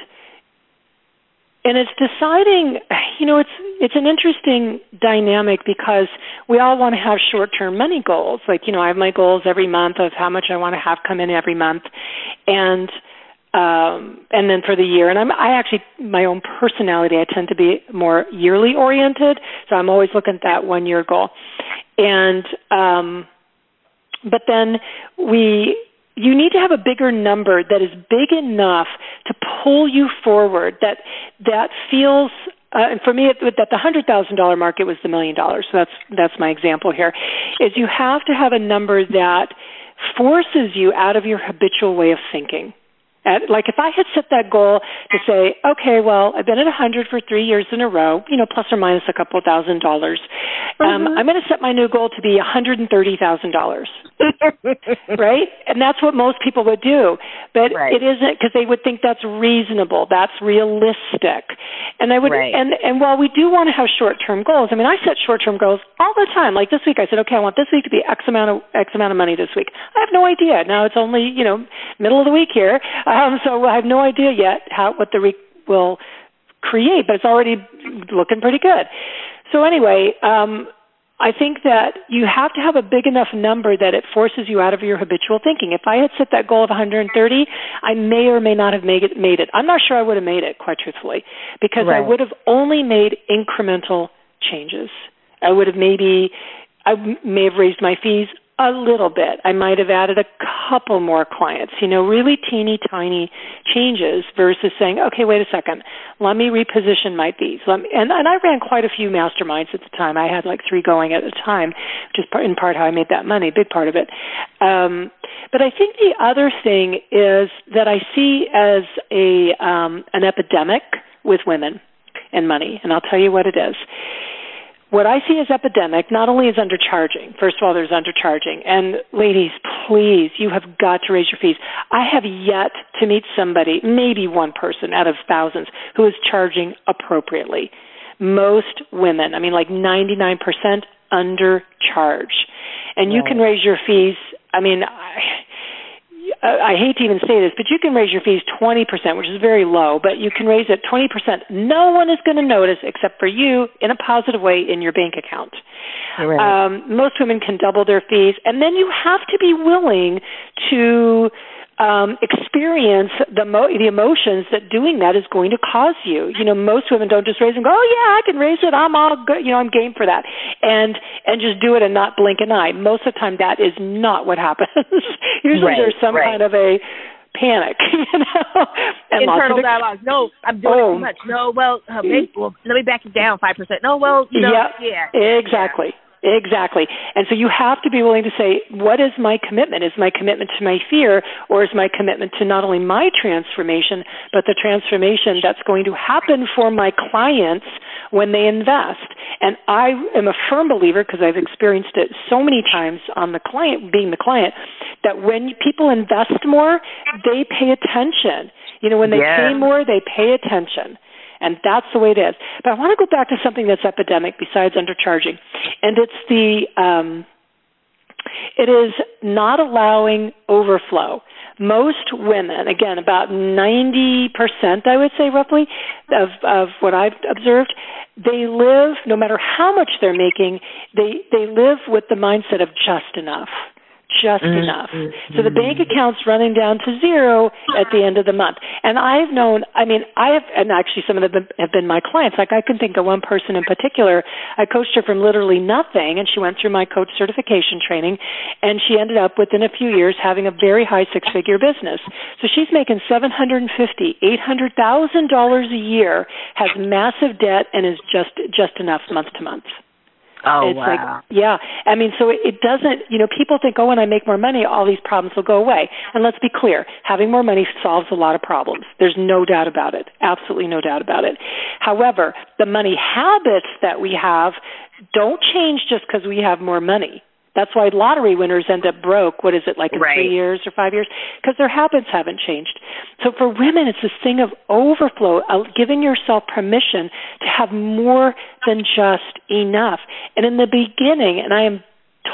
and it's deciding. You know, it's it's an interesting dynamic because we all want to have short-term money goals. Like, you know, I have my goals every month of how much I want to have come in every month, and um, and then for the year. And I'm I actually my own personality I tend to be more yearly oriented, so I'm always looking at that one year goal. And um, but then we you need to have a bigger number that is big enough to pull you forward that that feels uh, and for me, it, that the hundred thousand dollar market was the million dollars. So that's that's my example here. Is you have to have a number that forces you out of your habitual way of thinking. At, like if I had set that goal to say, okay, well, I've been at 100 for three years in a row, you know, plus or minus a couple thousand dollars. Um, mm-hmm. I'm going to set my new goal to be $130,000, *laughs* right? And that's what most people would do, but right. it isn't because they would think that's reasonable, that's realistic. And I would, right. and and while we do want to have short-term goals, I mean, I set short-term goals all the time. Like this week, I said, okay, I want this week to be X amount of X amount of money this week. I have no idea. Now it's only you know middle of the week here. Um, so I have no idea yet how what the week will create, but it's already looking pretty good. So anyway, um, I think that you have to have a big enough number that it forces you out of your habitual thinking. If I had set that goal of 130, I may or may not have made it. Made it. I'm not sure I would have made it, quite truthfully, because right. I would have only made incremental changes. I would have maybe, I may have raised my fees a little bit. I might have added a couple more clients, you know, really teeny tiny changes versus saying, okay, wait a second, let me reposition my fees. Let me, and, and I ran quite a few masterminds at the time. I had like three going at a time, which is in part how I made that money, big part of it. Um, but I think the other thing is that I see as a um, an epidemic with women and money, and I'll tell you what it is what I see as epidemic not only is undercharging. First of all, there's undercharging. And ladies, please, you have got to raise your fees. I have yet to meet somebody, maybe one person out of thousands, who is charging appropriately. Most women, I mean like 99% undercharge. And you can raise your fees, I mean, I, I hate to even say this, but you can raise your fees 20%, which is very low, but you can raise it 20%. No one is going to notice except for you in a positive way in your bank account. Right. Um, most women can double their fees, and then you have to be willing to um, experience the mo- the emotions that doing that is going to cause you. You know, most women don't just raise and go, "Oh yeah, I can raise it. I'm all good. You know, I'm game for that," and and just do it and not blink an eye. Most of the time, that is not what happens. *laughs* Usually, right, there's some right. kind of a panic, *laughs* you know. And Internal ex- dialogue. No, I'm doing oh. too much. No, well, uh, maybe, well, let me back it down five percent. No, well, you know, yeah, yeah, exactly. Yeah. Exactly. And so you have to be willing to say, what is my commitment? Is my commitment to my fear or is my commitment to not only my transformation, but the transformation that's going to happen for my clients when they invest? And I am a firm believer because I've experienced it so many times on the client, being the client, that when people invest more, they pay attention. You know, when they pay more, they pay attention. And that's the way it is. But I want to go back to something that's epidemic besides undercharging. And it's the, um, it is not allowing overflow. most women, again, about 90%, I would say roughly, of, of what I've observed, they live, no matter how much they're making, they, they live with the mindset of just enough just mm-hmm. enough. So the bank account's running down to zero at the end of the month. And I've known, I mean, I have, and actually some of them have been my clients. Like I can think of one person in particular. I coached her from literally nothing, and she went through my coach certification training, and she ended up within a few years having a very high six-figure business. So she's making seven hundred and fifty, eight hundred thousand dollars a year, has massive debt, and is just just enough month to month. Oh it's wow! Like, yeah, I mean, so it, it doesn't. You know, people think, oh, when I make more money, all these problems will go away. And let's be clear: having more money solves a lot of problems. There's no doubt about it. Absolutely no doubt about it. However, the money habits that we have don't change just because we have more money. That's why lottery winners end up broke. What is it like in right. three years or five years? Because their habits haven't changed. So for women, it's this thing of overflow, uh, giving yourself permission to have more than just enough. And in the beginning, and I am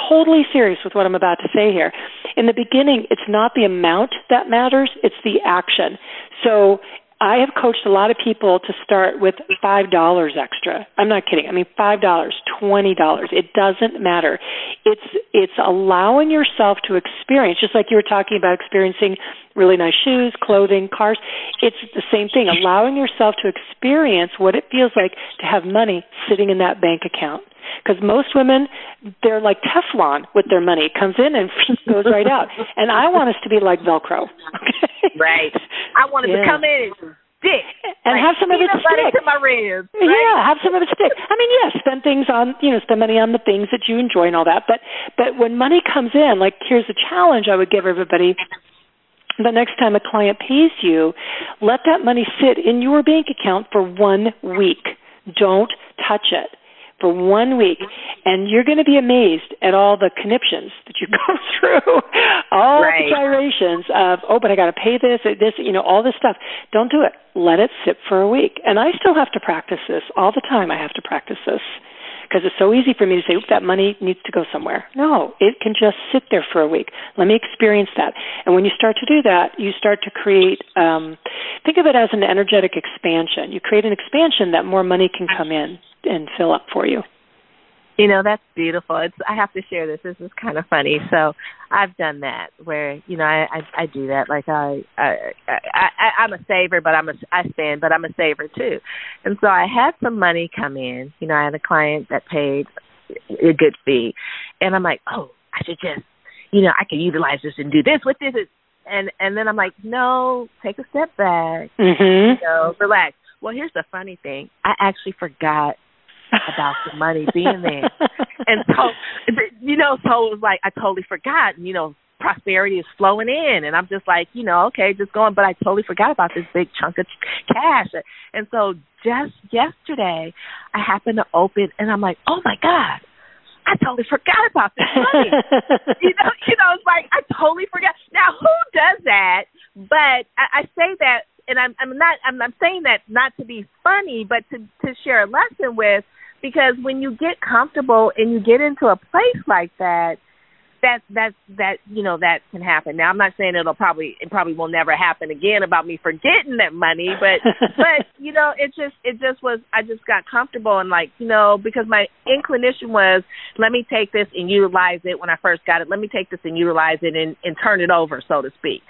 totally serious with what I'm about to say here. In the beginning, it's not the amount that matters, it's the action. So I have coached a lot of people to start with five dollars extra. I'm not kidding. I mean five dollars, twenty dollars. It doesn't matter. It's it's allowing yourself to experience, just like you were talking about experiencing really nice shoes, clothing, cars. It's the same thing. Allowing yourself to experience what it feels like to have money sitting in that bank account. Because most women, they're like Teflon with their money. It comes in and *laughs* goes right out. And I want us to be like Velcro. Okay? Right. I want it yeah. to come in and stick. And like have some of it stick. to my ribs. Right? Yeah, have some of it stick. I mean, yes, yeah, spend things on, you know, spend money on the things that you enjoy and all that. But but when money comes in, like here's a challenge I would give everybody the next time a client pays you, let that money sit in your bank account for one week. Don't touch it for one week, and you're going to be amazed at all the conniptions that you *laughs* go through, all right. the gyrations of, oh, but I got to pay this, this, you know, all this stuff. Don't do it. Let it sit for a week. And I still have to practice this all the time. I have to practice this because it's so easy for me to say, that money needs to go somewhere. No, it can just sit there for a week. Let me experience that. And when you start to do that, you start to create, um, think of it as an energetic expansion. You create an expansion that more money can come in and fill up for you. You know, that's beautiful. It's I have to share this. This is kind of funny. So I've done that where, you know, I I, I do that. Like I, I I I'm a saver but I'm a I spend but I'm a saver too. And so I had some money come in. You know, I had a client that paid a good fee. And I'm like, "Oh, I should just you know, I can utilize this and do this with this." And and then I'm like, "No, take a step back. Mm-hmm. You know, relax." Well, here's the funny thing. I actually forgot about the money being there. and so, you know, so it was like I totally forgot. You know, prosperity is flowing in, and I'm just like, you know, okay, just going. But I totally forgot about this big chunk of cash. And so, just yesterday, I happened to open, and I'm like, oh my god. I totally forgot about this money. *laughs* you know, you know, it's like I totally forgot. Now, who does that? But I, I say that, and I'm, I'm not. I'm, I'm saying that not to be funny, but to to share a lesson with because when you get comfortable and you get into a place like that that that that you know that can happen. Now i'm not saying it'll probably it probably will never happen again about me forgetting that money but *laughs* but you know it just it just was i just got comfortable and like you know because my inclination was let me take this and utilize it when i first got it. Let me take this and utilize it and and turn it over so to speak.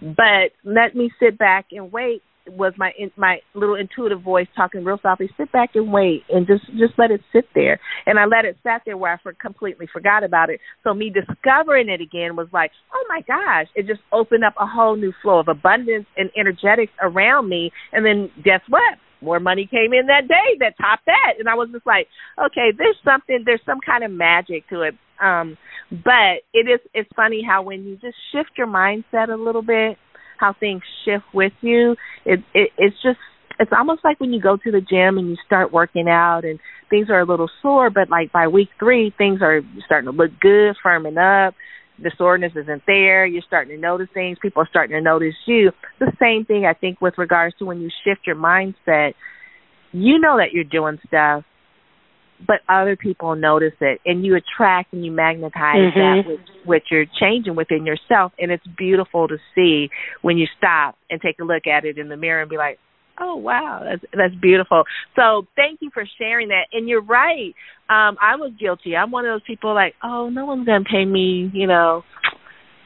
But let me sit back and wait was my my little intuitive voice talking real softly. Sit back and wait, and just just let it sit there. And I let it sat there where I for, completely forgot about it. So me discovering it again was like, oh my gosh! It just opened up a whole new flow of abundance and energetics around me. And then guess what? More money came in that day that topped that, and I was just like, okay, there's something, there's some kind of magic to it. Um, but it is it's funny how when you just shift your mindset a little bit how things shift with you. It, it it's just it's almost like when you go to the gym and you start working out and things are a little sore, but like by week three things are starting to look good, firming up. The soreness isn't there. You're starting to notice things. People are starting to notice you. The same thing I think with regards to when you shift your mindset. You know that you're doing stuff but other people notice it and you attract and you magnetize mm-hmm. that which, which you're changing within yourself and it's beautiful to see when you stop and take a look at it in the mirror and be like oh wow that's that's beautiful so thank you for sharing that and you're right um i was guilty i'm one of those people like oh no one's going to pay me you know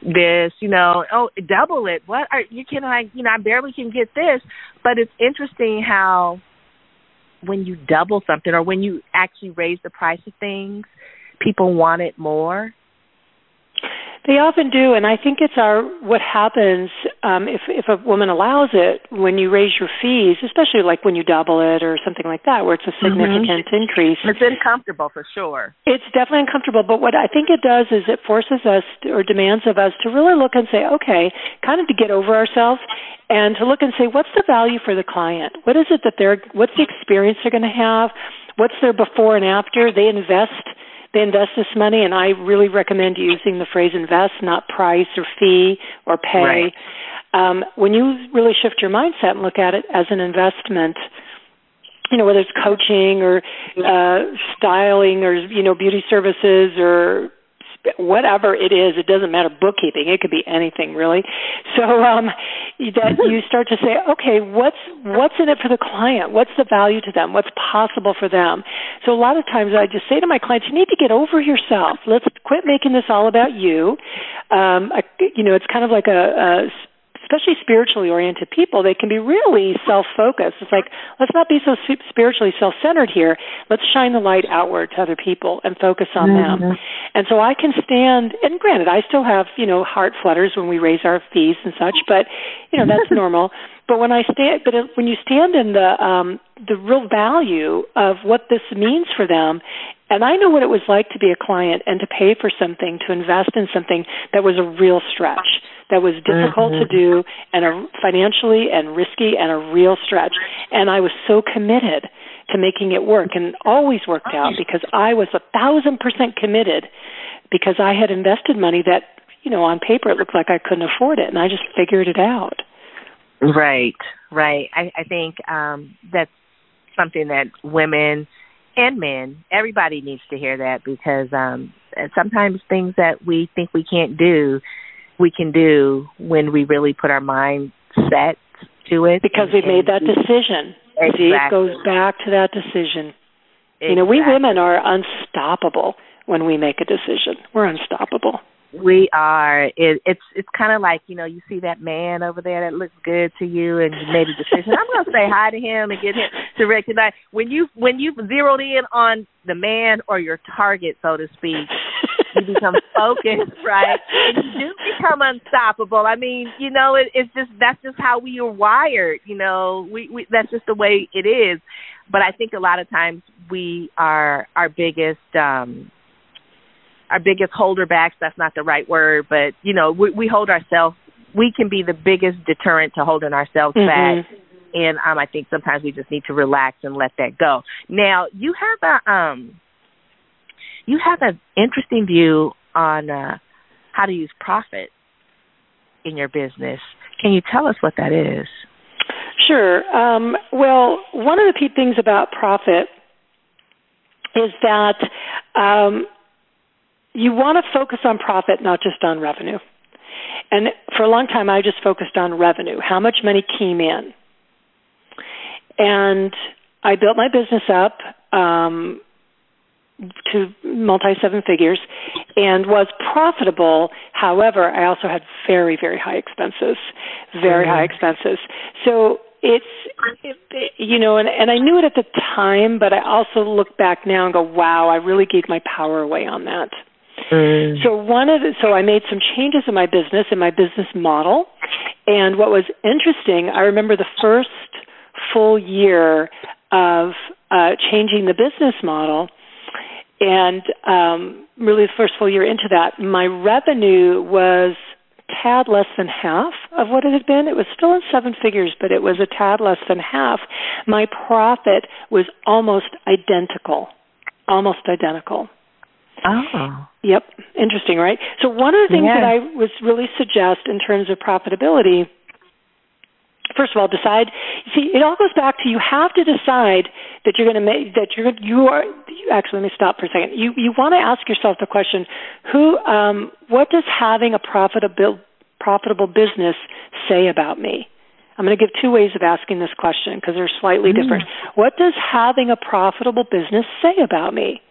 this, you know, oh, double it. What are you can like, you know, I barely can get this. But it's interesting how when you double something or when you actually raise the price of things, people want it more. They often do, and I think it's our what happens um, if if a woman allows it when you raise your fees, especially like when you double it or something like that, where it's a mm-hmm. significant mm-hmm. increase. It's uncomfortable for sure. It's definitely uncomfortable, but what I think it does is it forces us to, or demands of us to really look and say, okay, kind of to get over ourselves and to look and say, what's the value for the client? What is it that they're? What's the experience they're going to have? What's their before and after? They invest they invest this money, and I really recommend using the phrase invest, not price or fee or pay. Right. Um, when you really shift your mindset and look at it as an investment, you know whether it's coaching or uh, styling or you know beauty services or whatever it is, it doesn't matter bookkeeping, it could be anything really. So um that you *laughs* start to say, okay, what's what's in it for the client? What's the value to them? What's possible for them? So a lot of times I just say to my clients, you need to get over yourself. Let's quit making this all about you. Um I, you know, it's kind of like a, a especially spiritually oriented people, they can be really self focused. It's like, let's not be so spiritually self centered here. Let's shine the light outward to other people and focus on mm-hmm. them. And so I can stand, and granted, I still have, you know, heart flutters when we raise our fees and such, but, you know, that's *laughs* normal. But when I stand, but when you stand in the, um, the real value of what this means for them, and I know what it was like to be a client and to pay for something, to invest in something that was a real stretch that was difficult mm-hmm. to do and a financially and risky and a real stretch. And I was so committed to making it work and always worked out because I was a thousand percent committed because I had invested money that, you know, on paper it looked like I couldn't afford it and I just figured it out. Right, right. I, I think um that's something that women and men, everybody needs to hear that because um sometimes things that we think we can't do we can do when we really put our mind set to it. Because we made that decision. Exactly. See, it goes back to that decision. Exactly. You know, we women are unstoppable when we make a decision. We're unstoppable. We are. It, it's it's kind of like you know you see that man over there that looks good to you and you made a decision. I'm going to say hi to him and get him to recognize when you when you've zeroed in on the man or your target, so to speak. you become *laughs* focused, right? And you do become unstoppable. I mean, you know, it, it's just that's just how we are wired. You know, we, we that's just the way it is. But I think a lot of times we are our biggest um our biggest holder backs. That's not the right word, but you know, we, we hold ourselves. We can be the biggest deterrent to holding ourselves mm-hmm. back and um I think sometimes we just need to relax and let that go. Now, you have a um you have an interesting view on uh, how to use profit in your business. Can you tell us what that is? Sure. Um, well, one of the key things about profit is that um, you want to focus on profit, not just on revenue. And for a long time, I just focused on revenue. How much money came in? And I built my business up. Um, to multi seven figures and was profitable. However, I also had very, very high expenses, very mm-hmm. high expenses. So it's, it, you know, and, and I knew it at the time, but I also look back now and go, wow, I really gave my power away on that. Mm. So one of the, so I made some changes in my business in my business model, and what was interesting, I remember the first full year of uh, changing the business model and um, really the first full year into that, my revenue was tad less than half of what it had been. It was still in seven figures, but it was a tad less than half. My profit was almost identical. Almost identical. Oh. Yep. Interesting, right? So one of the things yeah. that I would really suggest in terms of profitability first of all decide see it all goes back to you have to decide that you're going to make that you're you are actually let me stop for a second you you want to ask yourself the question who um what does having a profitable profitable business say about me I'm going to give two ways of asking this question because they're slightly mm. different. What does having a profitable business say about me?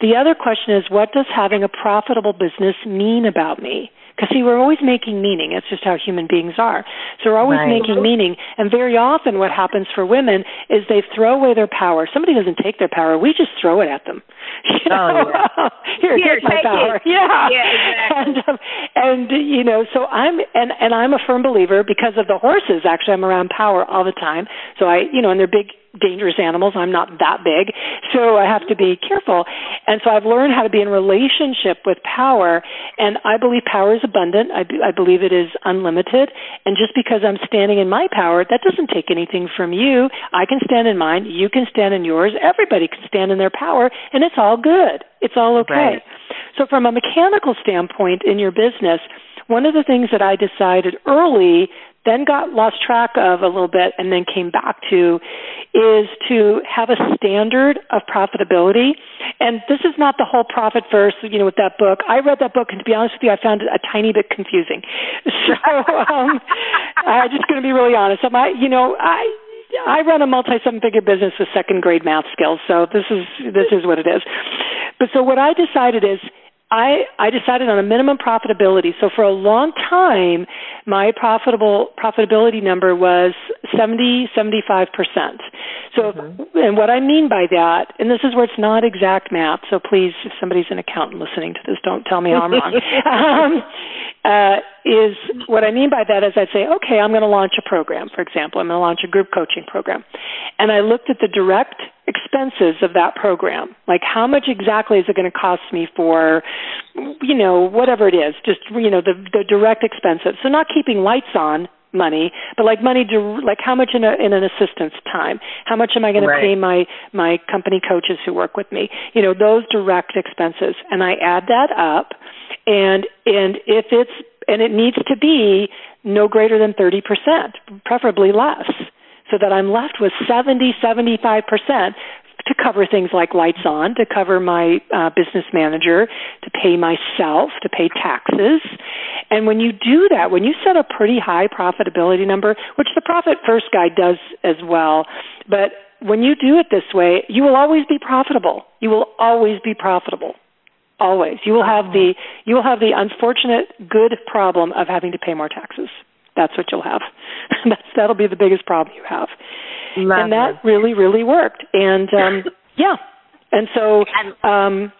The other question is, what does having a profitable business mean about me? Because see, we're always making meaning. It's just how human beings are. So we're always right. making meaning. And very often, what happens for women is they throw away their power. Somebody doesn't take their power; we just throw it at them. *laughs* You know? Oh, yeah. *laughs* Here, Here, take my take power. It. *laughs* Yeah, yeah, exactly. And um, and you know, so I'm and and I'm a firm believer because of the horses. Actually, I'm around power all the time. So I, you know, and they're big dangerous animals. I'm not that big, so I have to be careful. And so I've learned how to be in relationship with power, and I believe power is abundant. I, I believe it is unlimited. And just because I'm standing in my power, that doesn't take anything from you. I can stand in mine. You can stand in yours. Everybody can stand in their power, and it's all good. It's all okay. Right. So from a mechanical standpoint in your business, one of the things that I decided early then got lost track of a little bit and then came back to is to have a standard of profitability. And this is not the whole Profit First, you know, with that book. I read that book and to be honest with you, I found it a tiny bit confusing. *laughs* So um I'm just gonna be really honest. I'm I you know, I I run a multi seven figure business with second grade math skills, so this is this is what it is. But so what I decided is I, I decided on a minimum profitability. So for a long time, my profitable profitability number was 70, 75%. So, mm-hmm. and what I mean by that, and this is where it's not exact math, so please, if somebody's an accountant listening to this, don't tell me I'm wrong. *laughs* um, uh, is what I mean by that is I'd say, okay, I'm going to launch a program, for example. I'm going to launch a group coaching program. And I looked at the direct expenses of that program. Like how much exactly is it going to cost me for, you know, whatever it is, just, you know, the, the direct expenses. So not keeping lights on money, but like money to like how much in a in an assistant's time? How much am I going right. to pay my my company coaches who work with me? You know, those direct expenses, and I add that up, and and if it's and it needs to be no greater than 30%, preferably less, so that I'm left with 70, 75% to cover things like lights on, to cover my uh, business manager, to pay myself, to pay taxes. And when you do that, when you set a pretty high profitability number, which the Profit First Guide does as well, but when you do it this way, you will always be profitable. You will always be profitable. Always. You will have the you will have the unfortunate good problem of having to pay more taxes. That's what you'll have. *laughs* That's that'll be the biggest problem you have. Love and that it. really really worked. And um *laughs* yeah. And so um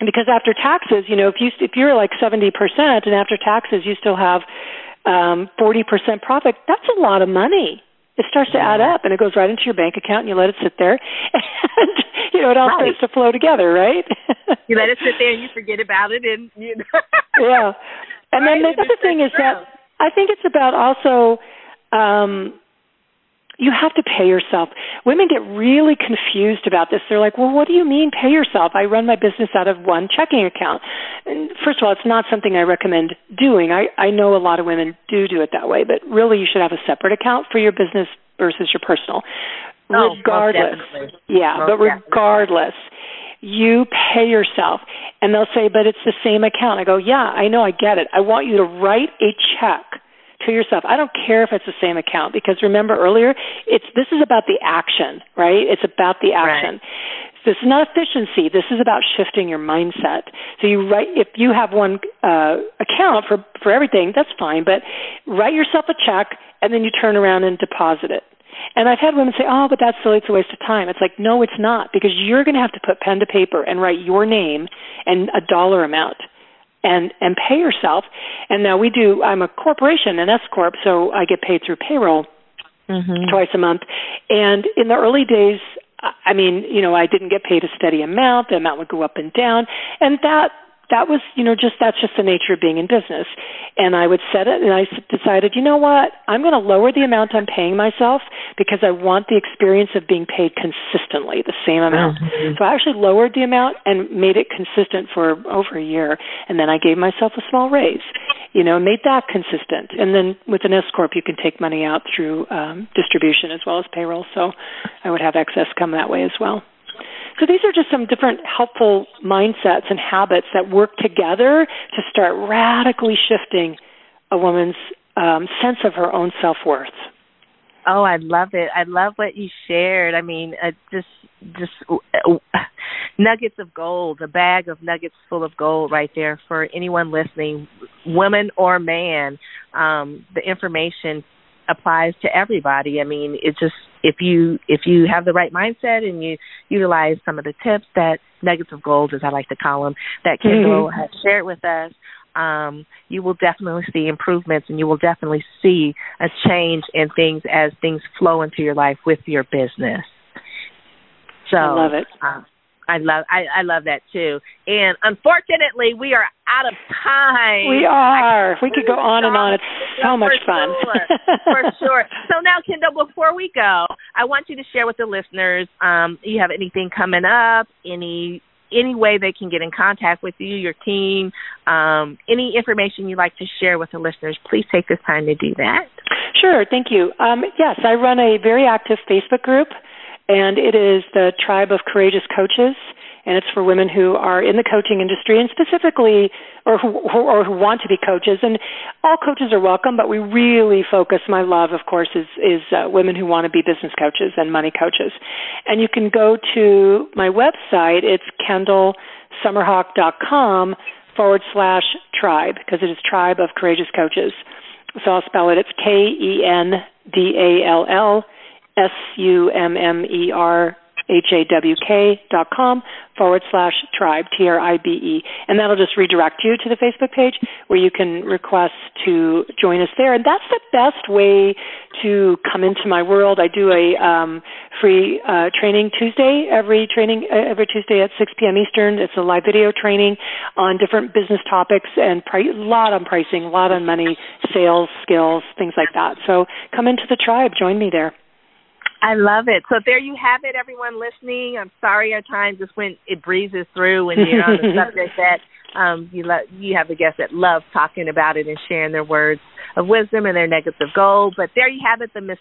because after taxes, you know, if you if you're like 70% and after taxes you still have um 40% profit, that's a lot of money it starts to add up and it goes right into your bank account and you let it sit there *laughs* and you know it all right. starts to flow together right you let it sit there and you forget about it and you know yeah and right? then the other thing is that i think it's about also um you have to pay yourself. Women get really confused about this. They're like, well, what do you mean pay yourself? I run my business out of one checking account. And first of all, it's not something I recommend doing. I, I know a lot of women do do it that way, but really you should have a separate account for your business versus your personal. Oh, regardless. Yeah, most but regardless. You pay yourself. And they'll say, but it's the same account. I go, yeah, I know, I get it. I want you to write a check to yourself. I don't care if it's the same account because remember earlier, it's this is about the action, right? It's about the action. Right. This is not efficiency. This is about shifting your mindset. So you write if you have one uh, account for for everything, that's fine. But write yourself a check and then you turn around and deposit it. And I've had women say, "Oh, but that's silly. It's a waste of time." It's like, no, it's not, because you're going to have to put pen to paper and write your name and a dollar amount and and pay yourself. And now we do. I'm a corporation, an S corp, so I get paid through payroll mm-hmm. twice a month. And in the early days, I mean, you know, I didn't get paid a steady amount. The amount would go up and down, and that that was, you know, just that's just the nature of being in business. And I would set it, and I decided, you know what, I'm going to lower the amount I'm paying myself because I want the experience of being paid consistently, the same amount. Mm-hmm. So I actually lowered the amount and made it consistent for over a year, and then I gave myself a small raise. you know, made that consistent. And then with an S corp, you can take money out through um, distribution as well as payroll. So I would have excess come that way as well. So these are just some different helpful mindsets and habits that work together to start radically shifting a woman's um, sense of her own self worth. Oh, I love it. I love what you shared. I mean, uh, just just uh, nuggets of gold, a bag of nuggets full of gold right there for anyone listening, woman or man. Um, the information applies to everybody. I mean, it just if you if you have the right mindset and you utilize some of the tips that nuggets of gold, as I like to call them, that Kendall mm-hmm. has shared with us, um, you will definitely see improvements and you will definitely see a change in things as things flow into your life with your business. So I love it. Uh, I love I, I love that too. And unfortunately, we are out of time. We are. we could go on and on. It's so much fun. Sure. for *laughs* sure. So now, Kendall, before we go, I want you to share with the listeners. Um, you have anything coming up? Any any way they can get in contact with you, your team, um, any information you'd like to share with the listeners, please take this time to do that. Sure, thank you. Um, yes, I run a very active Facebook group and it is the Tribe of Courageous Coaches, and it's for women who are in the coaching industry and specifically, or who, or who want to be coaches. And all coaches are welcome, but we really focus. My love, of course, is is uh, women who want to be business coaches and money coaches. And you can go to my website. It's kendallsummerhawk.com forward slash tribe because it is Tribe of Courageous Coaches. So I'll spell it. It's K E N D A L L S U M M E R H A W K dot com forward slash tribe, T R I B E. And that'll just redirect you to the Facebook page where you can request to join us there. And that's the best way to come into my world. I do a um, free uh, training Tuesday, every training, uh, every Tuesday at 6 p.m. Eastern. It's a live video training on different business topics and a lot on pricing, a lot on money, sales, skills, things like that. So come into the tribe, join me there. I love it. So there you have it, everyone listening. I'm sorry our time just went it breezes through when you're on the *laughs* subject that um you lo- you have the guests that love talking about it and sharing their words of wisdom and their nuggets of gold. But there you have it, the Miss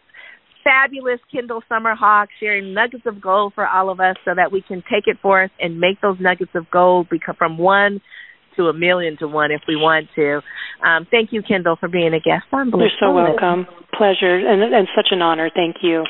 Fabulous Kendall Summerhawk sharing nuggets of gold for all of us so that we can take it forth and make those nuggets of gold become from one to a million to one if we want to. Um, thank you, Kendall, for being a guest on Bliss. You're so welcome. Pleasure and, and such an honor. Thank you.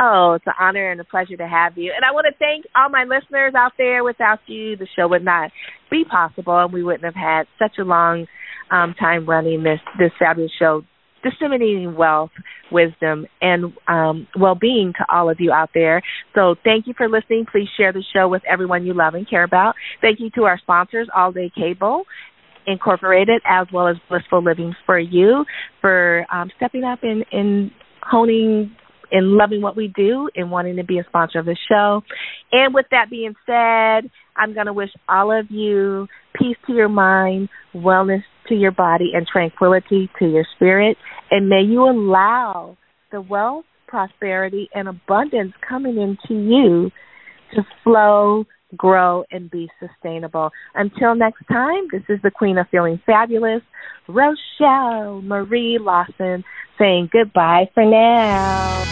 Oh, it's an honor and a pleasure to have you. And I want to thank all my listeners out there. Without you, the show would not be possible, and we wouldn't have had such a long um, time running this this fabulous show, disseminating wealth, wisdom, and um, well-being to all of you out there. So thank you for listening. Please share the show with everyone you love and care about. Thank you to our sponsors, All Day Cable. Incorporated, as well as Blissful Living for You, for um, stepping up and honing in loving what we do and wanting to be a sponsor of the show. And with that being said, I'm going to wish all of you peace to your mind, wellness to your body, and tranquility to your spirit. And may you allow the wealth, prosperity, and abundance coming into you to flow, grow, and be sustainable. Until next time, this is the Queen of Feeling Fabulous, Rochelle Marie Lawson, saying goodbye for now.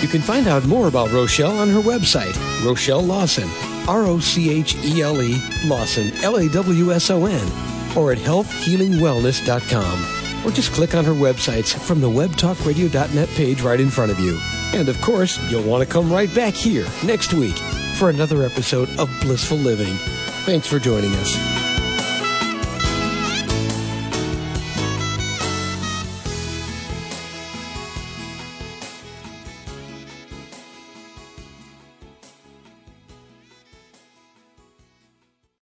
You can find out more about Rochelle on her website, Rochelle Lawson, R O C H E L E Lawson, L A W S O N, or at healthhealingwellness.com. Or just click on her websites from the webtalkradio.net page right in front of you. And of course, you'll want to come right back here next week for another episode of Blissful Living. Thanks for joining us.